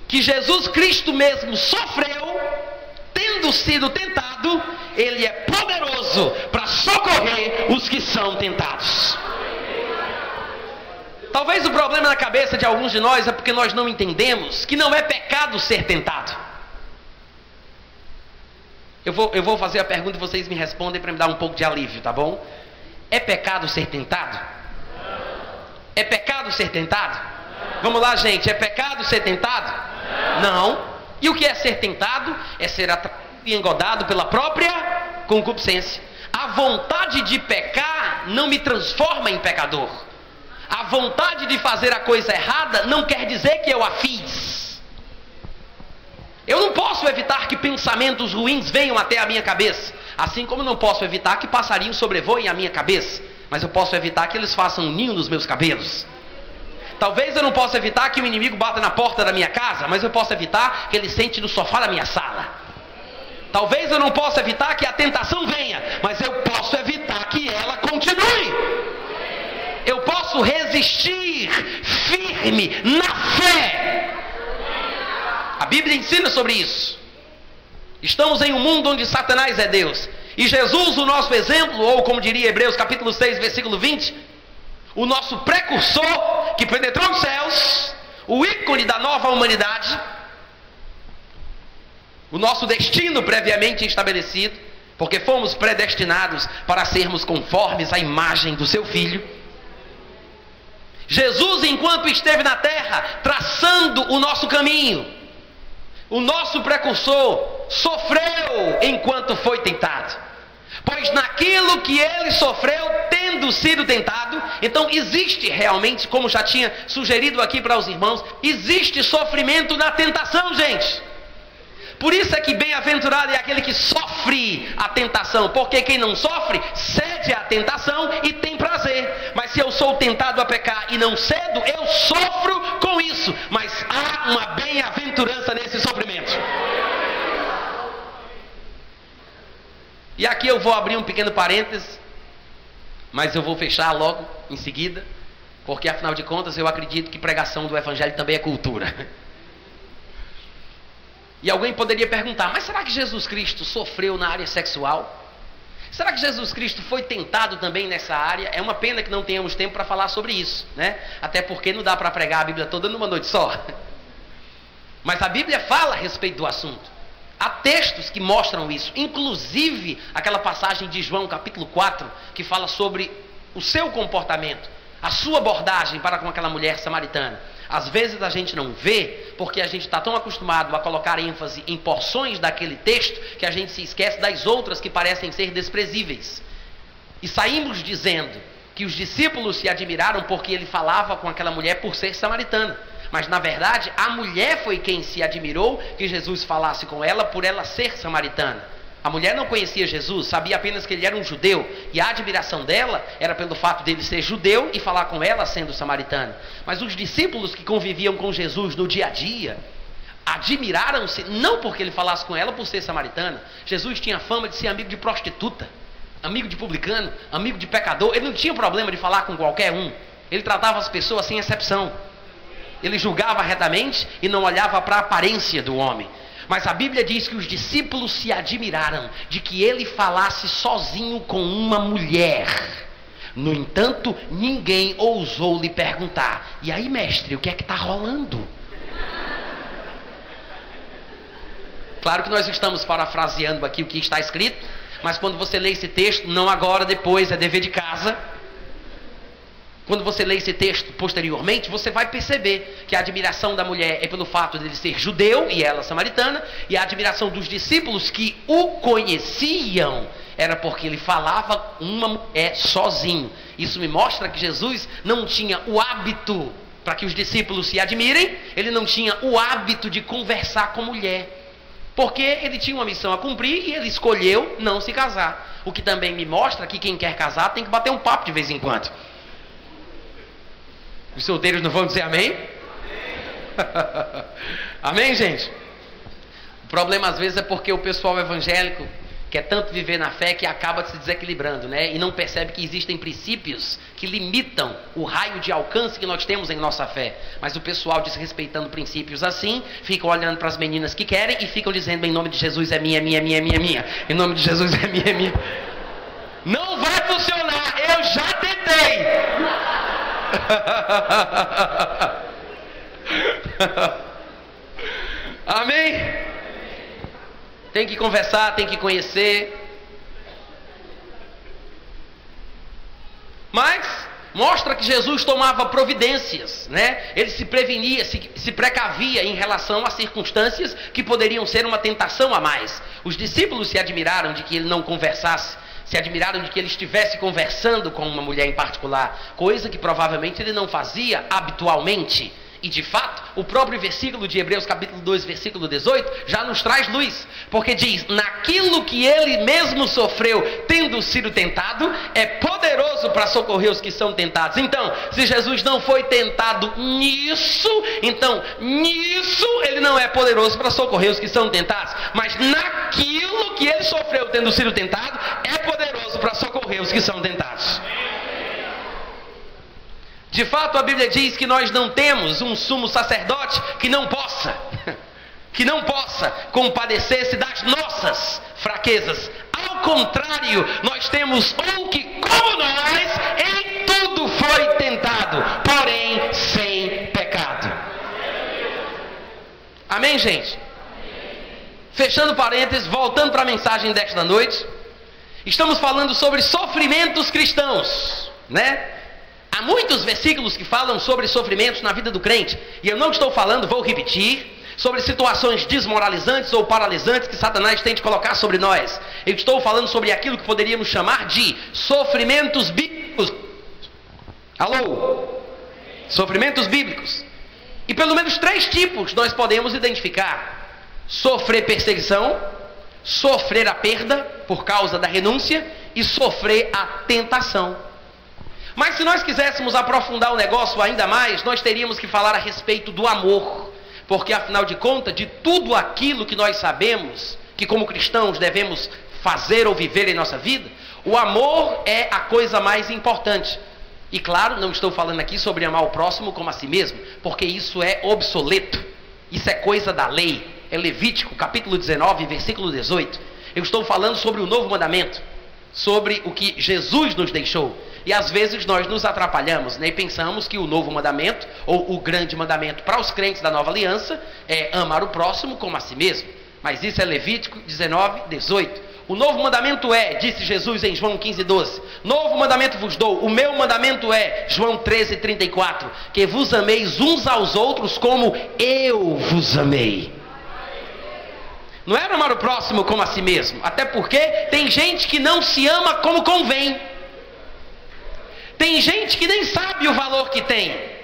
que Jesus Cristo mesmo sofreu, tendo sido tentado, ele é poderoso para socorrer os que são tentados. Talvez o problema na cabeça de alguns de nós é porque nós não entendemos que não é pecado ser tentado. Eu vou, eu vou fazer a pergunta e vocês me respondem para me dar um pouco de alívio, tá bom? É pecado ser tentado? É pecado ser tentado? Vamos lá, gente. É pecado ser tentado? Não. E o que é ser tentado? É ser atraído e engodado pela própria concupiscência. A vontade de pecar não me transforma em pecador. A vontade de fazer a coisa errada não quer dizer que eu a fiz. Eu não posso evitar que pensamentos ruins venham até a minha cabeça, assim como não posso evitar que passarinhos sobrevoem a minha cabeça, mas eu posso evitar que eles façam um ninho nos meus cabelos. Talvez eu não possa evitar que o inimigo bata na porta da minha casa, mas eu posso evitar que ele sente no sofá da minha sala. Talvez eu não possa evitar que a tentação venha, mas eu posso evitar que ela continue eu posso resistir firme na fé. A Bíblia ensina sobre isso. Estamos em um mundo onde Satanás é Deus. E Jesus, o nosso exemplo, ou como diria Hebreus capítulo 6, versículo 20, o nosso precursor que penetrou os céus, o ícone da nova humanidade, o nosso destino previamente estabelecido, porque fomos predestinados para sermos conformes à imagem do seu filho. Jesus, enquanto esteve na terra, traçando o nosso caminho, o nosso precursor, sofreu enquanto foi tentado. Pois naquilo que ele sofreu, tendo sido tentado, então existe realmente, como já tinha sugerido aqui para os irmãos, existe sofrimento na tentação, gente. Por isso é que bem-aventurado é aquele que sofre a tentação, porque quem não sofre cede à tentação e tem prazer. Mas se eu sou tentado a pecar e não cedo, eu sofro com isso. Mas há uma bem-aventurança nesse sofrimento. E aqui eu vou abrir um pequeno parênteses, mas eu vou fechar logo em seguida, porque afinal de contas eu acredito que pregação do Evangelho também é cultura. E alguém poderia perguntar: mas será que Jesus Cristo sofreu na área sexual? Será que Jesus Cristo foi tentado também nessa área? É uma pena que não tenhamos tempo para falar sobre isso, né? Até porque não dá para pregar a Bíblia toda numa noite só. Mas a Bíblia fala a respeito do assunto. Há textos que mostram isso, inclusive aquela passagem de João capítulo 4, que fala sobre o seu comportamento, a sua abordagem para com aquela mulher samaritana. Às vezes a gente não vê porque a gente está tão acostumado a colocar ênfase em porções daquele texto que a gente se esquece das outras que parecem ser desprezíveis. E saímos dizendo que os discípulos se admiraram porque ele falava com aquela mulher por ser samaritana. Mas na verdade, a mulher foi quem se admirou que Jesus falasse com ela por ela ser samaritana. A mulher não conhecia Jesus, sabia apenas que ele era um judeu, e a admiração dela era pelo fato dele ser judeu e falar com ela sendo samaritano. Mas os discípulos que conviviam com Jesus no dia a dia, admiraram-se não porque ele falasse com ela por ser samaritana. Jesus tinha fama de ser amigo de prostituta, amigo de publicano, amigo de pecador. Ele não tinha problema de falar com qualquer um. Ele tratava as pessoas sem exceção. Ele julgava retamente e não olhava para a aparência do homem. Mas a Bíblia diz que os discípulos se admiraram de que ele falasse sozinho com uma mulher. No entanto, ninguém ousou lhe perguntar: e aí, mestre, o que é que está rolando? Claro que nós estamos parafraseando aqui o que está escrito, mas quando você lê esse texto, não agora, depois, é dever de casa quando você lê esse texto posteriormente, você vai perceber que a admiração da mulher é pelo fato de ele ser judeu e ela samaritana, e a admiração dos discípulos que o conheciam era porque ele falava uma mulher sozinho. Isso me mostra que Jesus não tinha o hábito, para que os discípulos se admirem, ele não tinha o hábito de conversar com mulher. Porque ele tinha uma missão a cumprir e ele escolheu não se casar. O que também me mostra que quem quer casar tem que bater um papo de vez em quando. Os solteiros não vão dizer amém? Amém, amém gente? problema às vezes é porque o pessoal evangélico quer tanto viver na fé que acaba se desequilibrando, né? E não percebe que existem princípios que limitam o raio de alcance que nós temos em nossa fé. Mas o pessoal desrespeitando princípios assim, ficam olhando para as meninas que querem e ficam dizendo em nome de Jesus é minha, minha, minha, minha, minha. Em nome de Jesus é minha, minha. Não vai funcionar. Eu já tentei. Amém? Tem que conversar, tem que conhecer. Mas mostra que Jesus tomava providências, né? Ele se prevenia, se, se precavia em relação a circunstâncias que poderiam ser uma tentação a mais. Os discípulos se admiraram de que ele não conversasse, se admiraram de que ele estivesse conversando com uma mulher em particular, coisa que provavelmente ele não fazia habitualmente. E de fato, o próprio versículo de Hebreus, capítulo 2, versículo 18, já nos traz luz, porque diz: Naquilo que ele mesmo sofreu, tendo sido tentado, é poderoso para socorrer os que são tentados. Então, se Jesus não foi tentado nisso, então nisso ele não é poderoso para socorrer os que são tentados, mas naquilo que ele sofreu, tendo sido tentado, é poderoso para socorrer os que são tentados. De fato, a Bíblia diz que nós não temos um sumo sacerdote que não possa, que não possa compadecer-se das nossas fraquezas. Ao contrário, nós temos um que, como nós, em tudo foi tentado, porém sem pecado. Amém, gente? Fechando parênteses, voltando para a mensagem desta noite, estamos falando sobre sofrimentos cristãos, né? Há muitos versículos que falam sobre sofrimentos na vida do crente, e eu não estou falando, vou repetir, sobre situações desmoralizantes ou paralisantes que Satanás tente colocar sobre nós. Eu estou falando sobre aquilo que poderíamos chamar de sofrimentos bíblicos. Alô? Sofrimentos bíblicos. E pelo menos três tipos nós podemos identificar: sofrer perseguição, sofrer a perda por causa da renúncia e sofrer a tentação. Mas se nós quiséssemos aprofundar o negócio ainda mais, nós teríamos que falar a respeito do amor. Porque afinal de contas, de tudo aquilo que nós sabemos que como cristãos devemos fazer ou viver em nossa vida, o amor é a coisa mais importante. E claro, não estou falando aqui sobre amar o próximo como a si mesmo, porque isso é obsoleto. Isso é coisa da lei. É Levítico, capítulo 19, versículo 18. Eu estou falando sobre o novo mandamento, sobre o que Jesus nos deixou. E às vezes nós nos atrapalhamos né? e pensamos que o novo mandamento, ou o grande mandamento para os crentes da nova aliança, é amar o próximo como a si mesmo. Mas isso é Levítico 19, 18. O novo mandamento é, disse Jesus em João 15, 12: Novo mandamento vos dou, o meu mandamento é, João 13, 34, que vos ameis uns aos outros como eu vos amei. Não era amar o próximo como a si mesmo, até porque tem gente que não se ama como convém. Tem gente que nem sabe o valor que tem.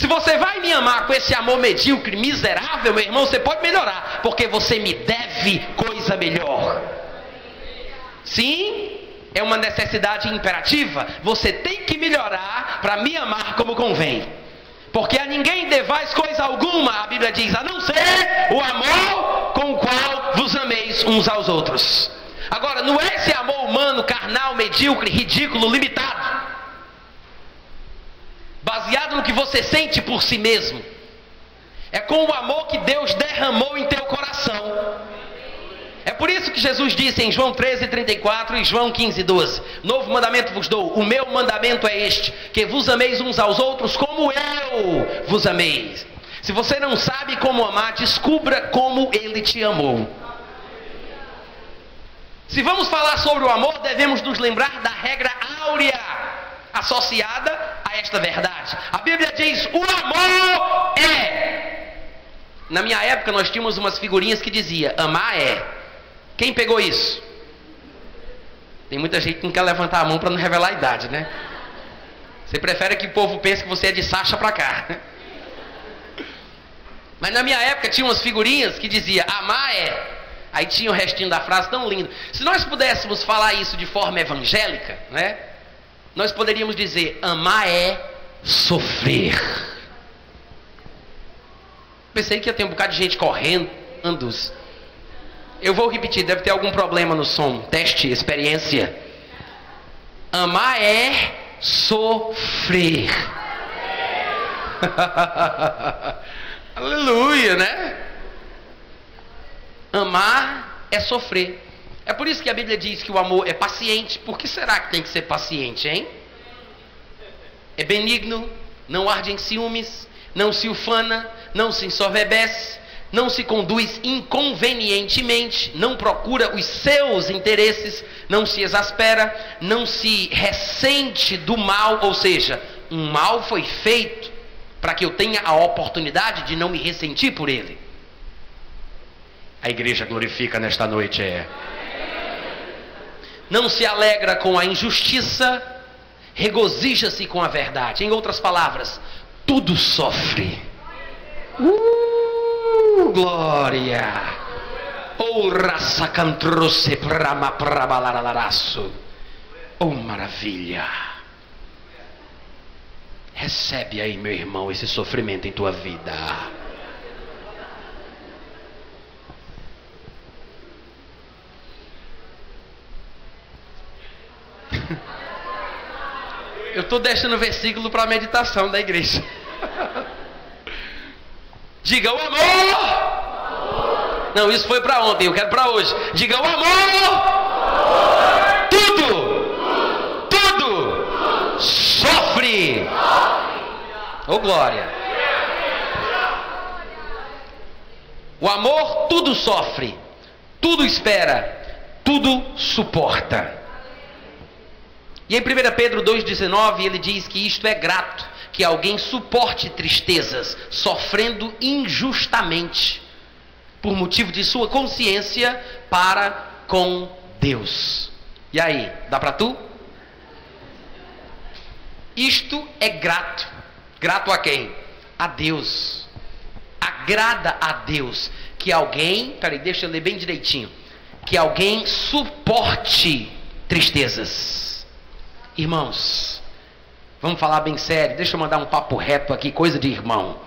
Se você vai me amar com esse amor medíocre, miserável, meu irmão, você pode melhorar, porque você me deve coisa melhor. Sim, é uma necessidade imperativa. Você tem que melhorar para me amar como convém. Porque a ninguém devais coisa alguma, a Bíblia diz, a não ser o amor com o qual vos ameis uns aos outros. Agora, não é esse amor humano, carnal, medíocre, ridículo, limitado baseado no que você sente por si mesmo. É com o amor que Deus derramou em teu coração. É por isso que Jesus disse em João 13, 34 e João 15, 12: Novo mandamento vos dou, o meu mandamento é este: que vos ameis uns aos outros como eu vos amei. Se você não sabe como amar, descubra como ele te amou. Se vamos falar sobre o amor, devemos nos lembrar da regra áurea associada a esta verdade. A Bíblia diz: o amor é. Na minha época nós tínhamos umas figurinhas que dizia: amar é. Quem pegou isso? Tem muita gente que não quer levantar a mão para não revelar a idade, né? Você prefere que o povo pense que você é de Sacha para cá. Mas na minha época tinha umas figurinhas que dizia: amar é. Aí tinha o restinho da frase tão lindo. Se nós pudéssemos falar isso de forma evangélica, né? Nós poderíamos dizer: amar é sofrer. Pensei que ia ter um bocado de gente correndo, Eu vou repetir, deve ter algum problema no som. Teste, experiência. Amar é sofrer. Aleluia, né? Amar é sofrer. É por isso que a Bíblia diz que o amor é paciente. Por que será que tem que ser paciente, hein? É benigno, não arde em ciúmes, não se ufana, não se ensoberbece, não se conduz inconvenientemente, não procura os seus interesses, não se exaspera, não se ressente do mal, ou seja, um mal foi feito para que eu tenha a oportunidade de não me ressentir por ele. A igreja glorifica nesta noite é. Não se alegra com a injustiça, regozija-se com a verdade. Em outras palavras, tudo sofre. Uh, glória! Oh, raça cantroce prama prabalararaço. Oh, maravilha! Recebe aí, meu irmão, esse sofrimento em tua vida. Eu estou deixando o versículo para a meditação da igreja. Diga o amor. Não, isso foi para ontem, eu quero para hoje. Diga o amor. Tudo. Tudo. Sofre. Ô oh, glória. O amor tudo sofre, tudo espera, tudo suporta. E em 1 Pedro 2,19 ele diz que isto é grato, que alguém suporte tristezas, sofrendo injustamente, por motivo de sua consciência para com Deus. E aí, dá para tu? Isto é grato. Grato a quem? A Deus. Agrada a Deus que alguém, peraí, deixa eu ler bem direitinho, que alguém suporte tristezas Irmãos, vamos falar bem sério. Deixa eu mandar um papo reto aqui, coisa de irmão,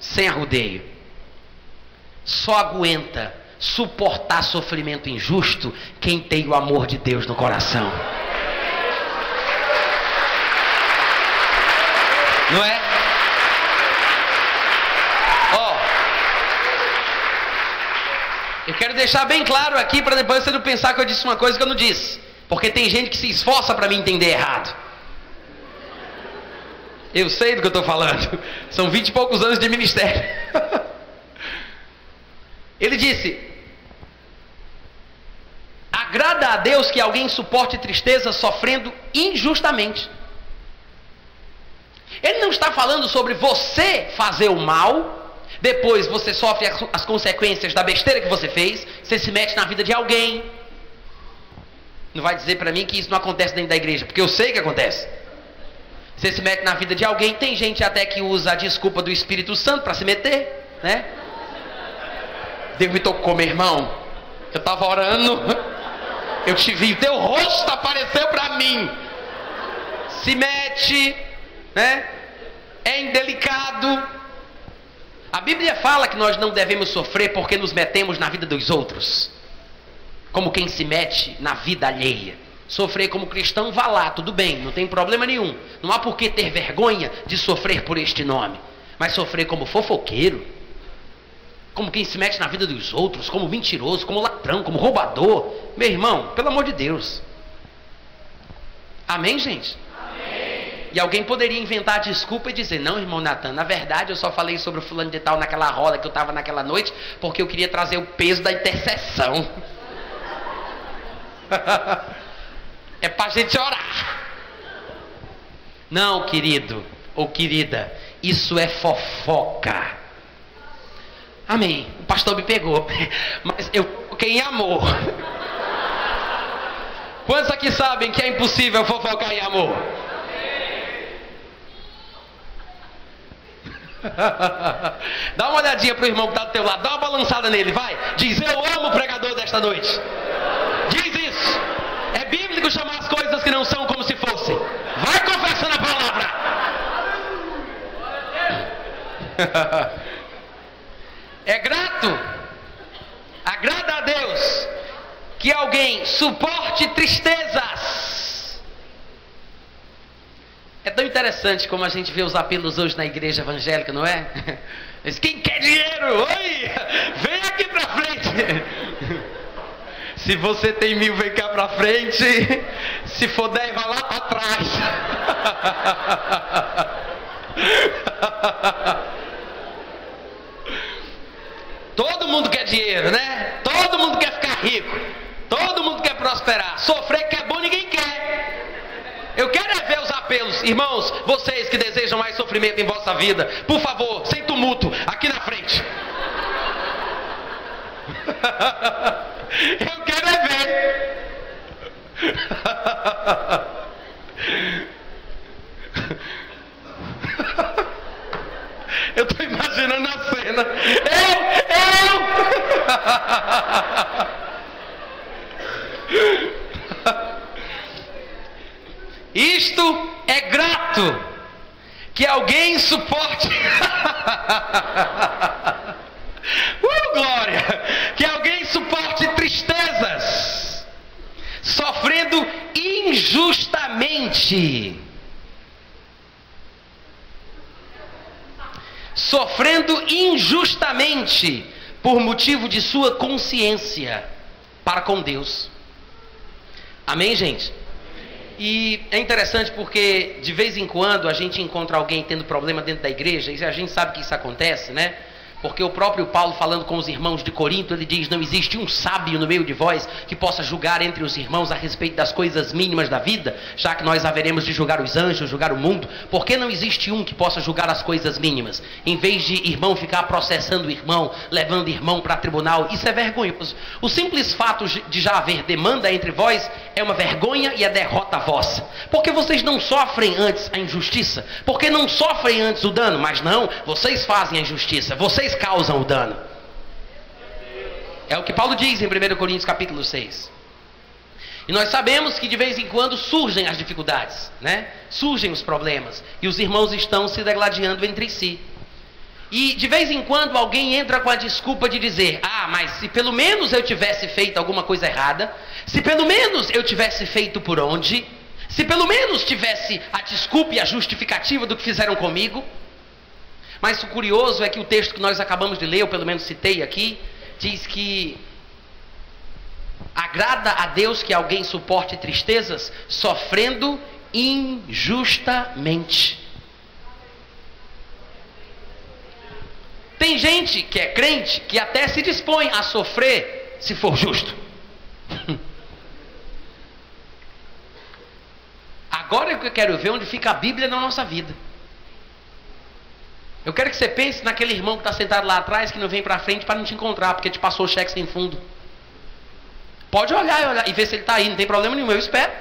sem arrudeio. Só aguenta suportar sofrimento injusto quem tem o amor de Deus no coração. Não é? Ó, oh, eu quero deixar bem claro aqui para depois você não pensar que eu disse uma coisa que eu não disse. Porque tem gente que se esforça para me entender errado. Eu sei do que eu estou falando. São vinte e poucos anos de ministério. Ele disse: Agrada a Deus que alguém suporte tristeza sofrendo injustamente. Ele não está falando sobre você fazer o mal, depois você sofre as consequências da besteira que você fez, você se mete na vida de alguém, não vai dizer para mim que isso não acontece dentro da igreja, porque eu sei que acontece. Você se mete na vida de alguém, tem gente até que usa a desculpa do Espírito Santo para se meter, né? Deus me tocou, meu irmão. Eu estava orando, eu te vi, teu rosto apareceu para mim. Se mete, né? É indelicado. A Bíblia fala que nós não devemos sofrer porque nos metemos na vida dos outros como quem se mete na vida alheia. Sofrer como cristão, vá lá, tudo bem, não tem problema nenhum. Não há por que ter vergonha de sofrer por este nome. Mas sofrer como fofoqueiro, como quem se mete na vida dos outros, como mentiroso, como ladrão, como roubador. Meu irmão, pelo amor de Deus. Amém, gente? Amém. E alguém poderia inventar desculpa e dizer: Não, irmão Natan, na verdade eu só falei sobre o fulano de tal naquela roda que eu estava naquela noite, porque eu queria trazer o peso da intercessão. é para a gente orar. Não, querido ou querida, isso é fofoca. Amém. O pastor me pegou, mas eu fiquei em amor. Quantos aqui sabem que é impossível fofocar em amor? dá uma olhadinha pro irmão que está do teu lado, dá uma balançada nele, vai. Diz: Eu amo o pregador desta noite. Diz. É bíblico chamar as coisas que não são como se fossem. Vai confessando a palavra. é grato. Agrada a Deus que alguém suporte tristezas. É tão interessante como a gente vê os apelos hoje na igreja evangélica, não é? Quem quer dinheiro? Oi! Vem aqui pra frente! Se você tem mil, vem cá pra frente. Se for dez, vai lá pra trás. Todo mundo quer dinheiro, né? Todo mundo quer ficar rico. Todo mundo quer prosperar. Sofrer que é bom, ninguém quer. Eu quero é ver os apelos. Irmãos, vocês que desejam mais sofrimento em vossa vida, por favor, sem tumulto, aqui na frente. Eu quero é ver. Eu estou imaginando a cena. Eu, eu. Isto é grato. Que alguém suporte. uh, glória! Que alguém suporte tristezas, sofrendo injustamente. Sofrendo injustamente por motivo de sua consciência para com Deus. Amém, gente? E é interessante porque de vez em quando a gente encontra alguém tendo problema dentro da igreja, e a gente sabe que isso acontece, né? Porque o próprio Paulo, falando com os irmãos de Corinto, ele diz: Não existe um sábio no meio de vós que possa julgar entre os irmãos a respeito das coisas mínimas da vida, já que nós haveremos de julgar os anjos, julgar o mundo. Por que não existe um que possa julgar as coisas mínimas? Em vez de irmão ficar processando o irmão, levando o irmão para tribunal, isso é vergonhoso. O simples fato de já haver demanda entre vós é uma vergonha e a derrota vossa. Porque vocês não sofrem antes a injustiça, porque não sofrem antes o dano, mas não, vocês fazem a injustiça, vocês causam o dano. É o que Paulo diz em 1 Coríntios capítulo 6. E nós sabemos que de vez em quando surgem as dificuldades, né? Surgem os problemas e os irmãos estão se degladiando entre si. E de vez em quando alguém entra com a desculpa de dizer: "Ah, mas se pelo menos eu tivesse feito alguma coisa errada, se pelo menos eu tivesse feito por onde, se pelo menos tivesse a desculpa e a justificativa do que fizeram comigo, mas o curioso é que o texto que nós acabamos de ler, ou pelo menos citei aqui, diz que agrada a Deus que alguém suporte tristezas sofrendo injustamente. Tem gente que é crente que até se dispõe a sofrer se for justo. Agora é que eu quero ver onde fica a Bíblia na nossa vida. Eu quero que você pense naquele irmão que está sentado lá atrás que não vem para frente para não te encontrar, porque te passou o cheque sem fundo. Pode olhar e, olhar, e ver se ele está aí, não tem problema nenhum, eu espero.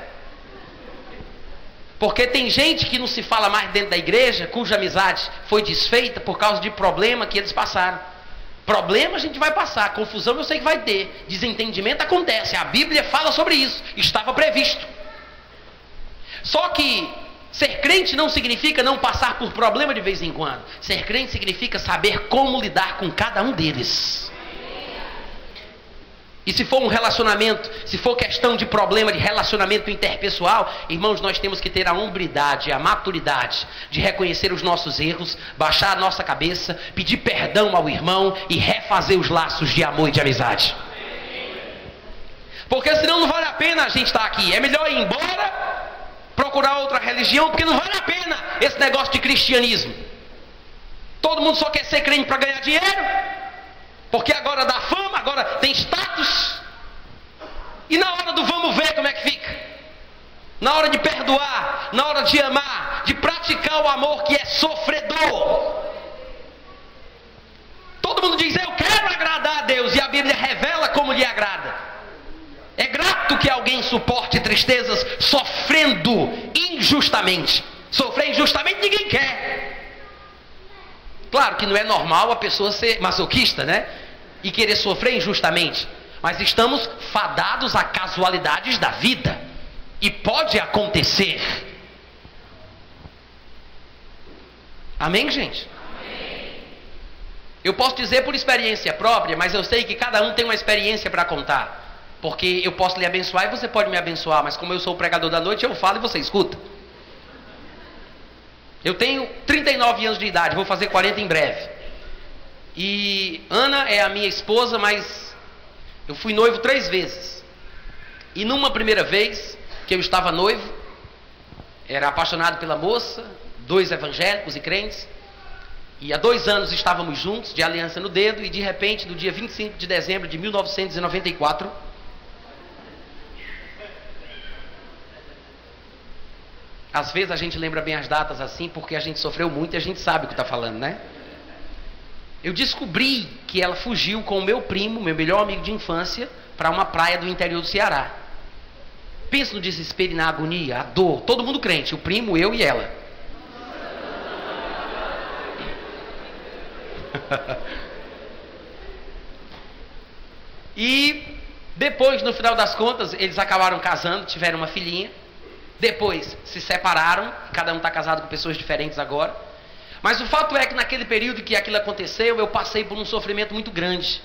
Porque tem gente que não se fala mais dentro da igreja, cuja amizade foi desfeita por causa de problema que eles passaram. Problema a gente vai passar, confusão eu sei que vai ter, desentendimento acontece, a Bíblia fala sobre isso, estava previsto. Só que Ser crente não significa não passar por problema de vez em quando. Ser crente significa saber como lidar com cada um deles. E se for um relacionamento, se for questão de problema de relacionamento interpessoal, irmãos, nós temos que ter a hombridade, a maturidade de reconhecer os nossos erros, baixar a nossa cabeça, pedir perdão ao irmão e refazer os laços de amor e de amizade. Porque senão não vale a pena a gente estar aqui. É melhor ir embora procurar outra religião, porque não vale a pena esse negócio de cristianismo. Todo mundo só quer ser crente para ganhar dinheiro, porque agora dá fama, agora tem status. E na hora do vamos ver como é que fica? Na hora de perdoar, na hora de amar, de praticar o amor que é sofredor. Todo mundo diz, eu quero agradar a Deus, e a Bíblia revela como lhe agrada. É grato que alguém suporte tristezas sofrendo injustamente. Sofrer injustamente ninguém quer. Claro que não é normal a pessoa ser masoquista, né? E querer sofrer injustamente. Mas estamos fadados a casualidades da vida. E pode acontecer. Amém, gente? Eu posso dizer por experiência própria, mas eu sei que cada um tem uma experiência para contar. Porque eu posso lhe abençoar e você pode me abençoar, mas como eu sou o pregador da noite, eu falo e você escuta. Eu tenho 39 anos de idade, vou fazer 40 em breve. E Ana é a minha esposa, mas eu fui noivo três vezes. E numa primeira vez que eu estava noivo, era apaixonado pela moça, dois evangélicos e crentes. E há dois anos estávamos juntos, de aliança no dedo, e de repente, no dia 25 de dezembro de 1994, às vezes a gente lembra bem as datas assim, porque a gente sofreu muito e a gente sabe o que está falando, né? Eu descobri que ela fugiu com o meu primo, meu melhor amigo de infância, para uma praia do interior do Ceará. Pensa no desespero e na agonia, a dor, todo mundo crente, o primo, eu e ela. e depois, no final das contas, eles acabaram casando, tiveram uma filhinha. Depois se separaram, cada um está casado com pessoas diferentes agora. Mas o fato é que naquele período que aquilo aconteceu, eu passei por um sofrimento muito grande.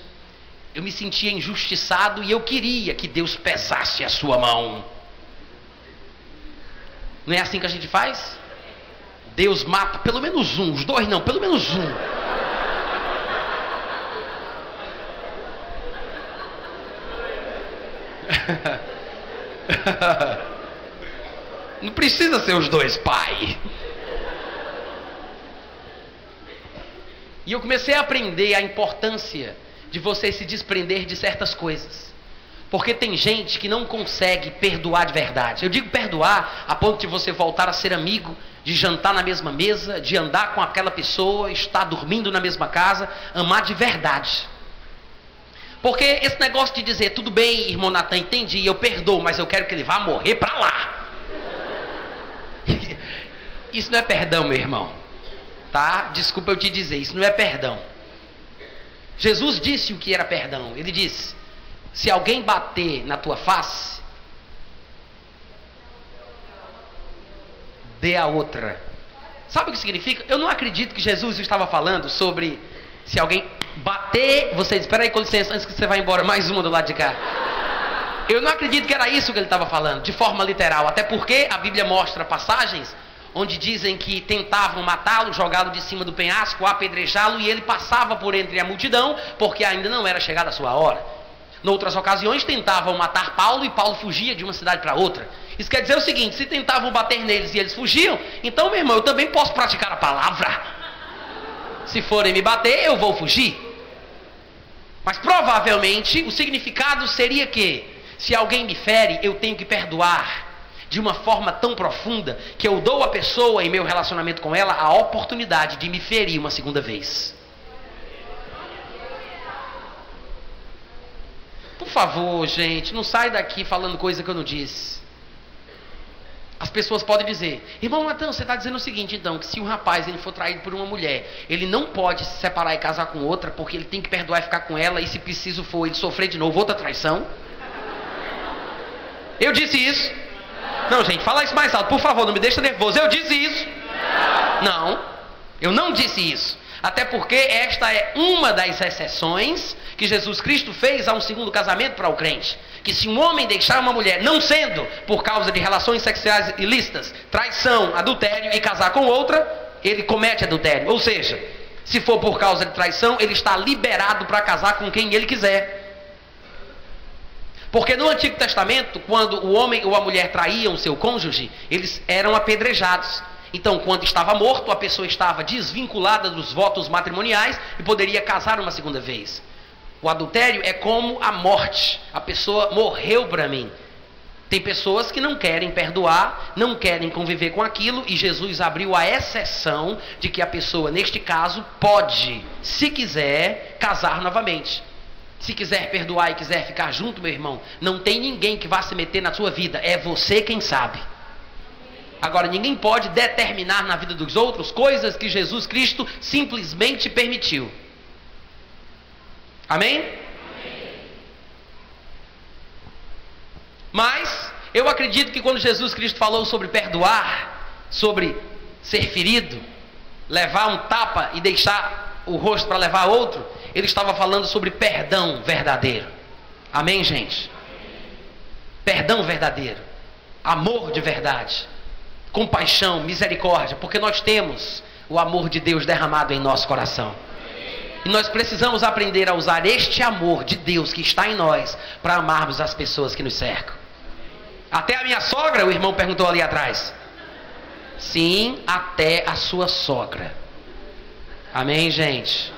Eu me sentia injustiçado e eu queria que Deus pesasse a sua mão. Não é assim que a gente faz? Deus mata pelo menos um, os dois não, pelo menos um. Não precisa ser os dois, pai. E eu comecei a aprender a importância de você se desprender de certas coisas. Porque tem gente que não consegue perdoar de verdade. Eu digo perdoar a ponto de você voltar a ser amigo, de jantar na mesma mesa, de andar com aquela pessoa, estar dormindo na mesma casa, amar de verdade. Porque esse negócio de dizer, tudo bem, irmão Natan, entendi, eu perdoo, mas eu quero que ele vá morrer para lá. Isso não é perdão, meu irmão. Tá? Desculpa eu te dizer, isso não é perdão. Jesus disse o que era perdão. Ele disse: se alguém bater na tua face, dê a outra. Sabe o que significa? Eu não acredito que Jesus estava falando sobre se alguém bater, você diz, espera aí com licença, antes que você vá embora, mais uma do lado de cá. Eu não acredito que era isso que ele estava falando, de forma literal, até porque a Bíblia mostra passagens onde dizem que tentavam matá-lo, jogá-lo de cima do penhasco, apedrejá-lo, e ele passava por entre a multidão, porque ainda não era chegada a sua hora. Noutras ocasiões tentavam matar Paulo e Paulo fugia de uma cidade para outra. Isso quer dizer o seguinte: se tentavam bater neles e eles fugiam, então, meu irmão, eu também posso praticar a palavra. Se forem me bater, eu vou fugir. Mas provavelmente o significado seria que, se alguém me fere, eu tenho que perdoar de uma forma tão profunda que eu dou à pessoa, em meu relacionamento com ela, a oportunidade de me ferir uma segunda vez. Por favor, gente, não sai daqui falando coisa que eu não disse. As pessoas podem dizer, irmão Natan, você está dizendo o seguinte, então, que se um rapaz ele for traído por uma mulher, ele não pode se separar e casar com outra, porque ele tem que perdoar e ficar com ela, e se preciso for ele sofrer de novo outra traição? Eu disse isso. Não, gente, fala isso mais alto, por favor, não me deixa nervoso. Eu disse isso. Não, eu não disse isso. Até porque esta é uma das exceções que Jesus Cristo fez a um segundo casamento para o crente que se um homem deixar uma mulher, não sendo por causa de relações sexuais ilícitas, traição, adultério e casar com outra, ele comete adultério. Ou seja, se for por causa de traição, ele está liberado para casar com quem ele quiser. Porque no Antigo Testamento, quando o homem ou a mulher traíam seu cônjuge, eles eram apedrejados. Então, quando estava morto, a pessoa estava desvinculada dos votos matrimoniais e poderia casar uma segunda vez. O adultério é como a morte. A pessoa morreu para mim. Tem pessoas que não querem perdoar, não querem conviver com aquilo, e Jesus abriu a exceção de que a pessoa, neste caso, pode, se quiser, casar novamente. Se quiser perdoar e quiser ficar junto, meu irmão, não tem ninguém que vá se meter na sua vida, é você quem sabe. Agora, ninguém pode determinar na vida dos outros coisas que Jesus Cristo simplesmente permitiu. Amém? Mas eu acredito que quando Jesus Cristo falou sobre perdoar, sobre ser ferido, levar um tapa e deixar o rosto para levar outro, ele estava falando sobre perdão verdadeiro. Amém, gente? Perdão verdadeiro, amor de verdade, compaixão, misericórdia, porque nós temos o amor de Deus derramado em nosso coração. E nós precisamos aprender a usar este amor de Deus que está em nós para amarmos as pessoas que nos cercam. Até a minha sogra, o irmão perguntou ali atrás. Sim, até a sua sogra. Amém, gente?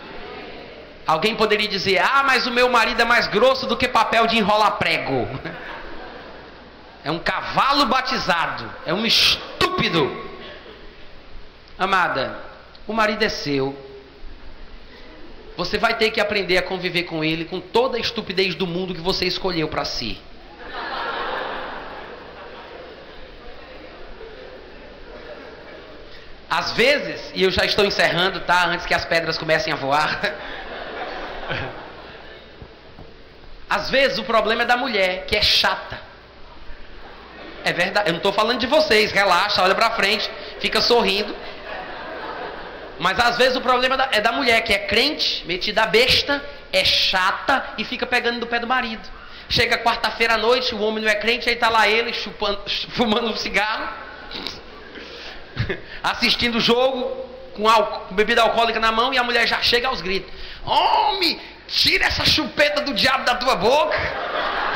Alguém poderia dizer: Ah, mas o meu marido é mais grosso do que papel de enrolar prego. É um cavalo batizado. É um estúpido. Amada, o marido é seu. Você vai ter que aprender a conviver com ele com toda a estupidez do mundo que você escolheu para si. Às vezes, e eu já estou encerrando, tá? Antes que as pedras comecem a voar. Às vezes o problema é da mulher, que é chata. É verdade, eu não estou falando de vocês, relaxa, olha para frente, fica sorrindo. Mas às vezes o problema é da mulher, que é crente, metida besta, é chata e fica pegando do pé do marido. Chega quarta-feira à noite, o homem não é crente, aí está lá ele chupando, fumando um cigarro assistindo o jogo com, álcool, com bebida alcoólica na mão e a mulher já chega aos gritos: Homem, tira essa chupeta do diabo da tua boca.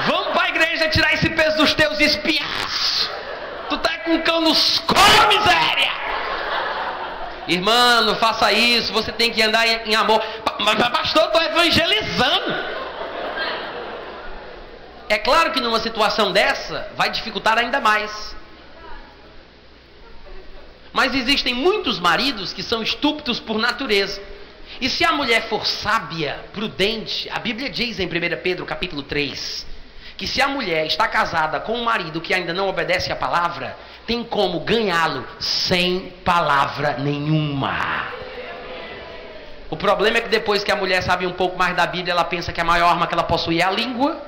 Vamos para a igreja tirar esse peso dos teus espias. Tu tá com cão nos cor, miséria. Irmão, não faça isso. Você tem que andar em, em amor. Mas, pastor, eu estou evangelizando. É claro que numa situação dessa vai dificultar ainda mais. Mas existem muitos maridos que são estúpidos por natureza. E se a mulher for sábia, prudente, a Bíblia diz em 1 Pedro capítulo 3, que se a mulher está casada com um marido que ainda não obedece à palavra, tem como ganhá-lo sem palavra nenhuma. O problema é que depois que a mulher sabe um pouco mais da Bíblia, ela pensa que a maior arma que ela possui é a língua.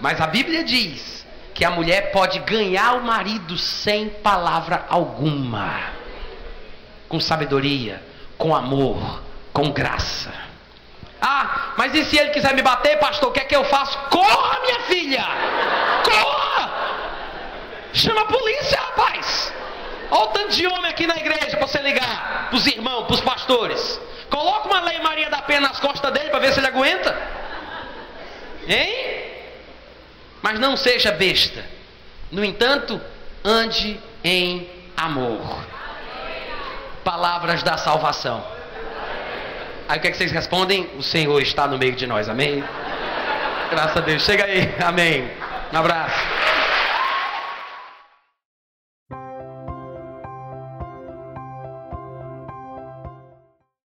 Mas a Bíblia diz que a mulher pode ganhar o marido sem palavra alguma, com sabedoria, com amor, com graça. Ah, mas e se ele quiser me bater, pastor, o que é que eu faço? Corra, minha filha! Corra! Chama a polícia, rapaz! Olha o tanto de homem aqui na igreja para você ligar para os irmãos, para os pastores. Coloca uma lei Maria da Penha nas costas dele para ver se ele aguenta. Hein? Mas não seja besta. No entanto, ande em amor. Palavras da salvação. Aí o que, é que vocês respondem? O Senhor está no meio de nós, amém? Graças a Deus. Chega aí, amém. Um abraço.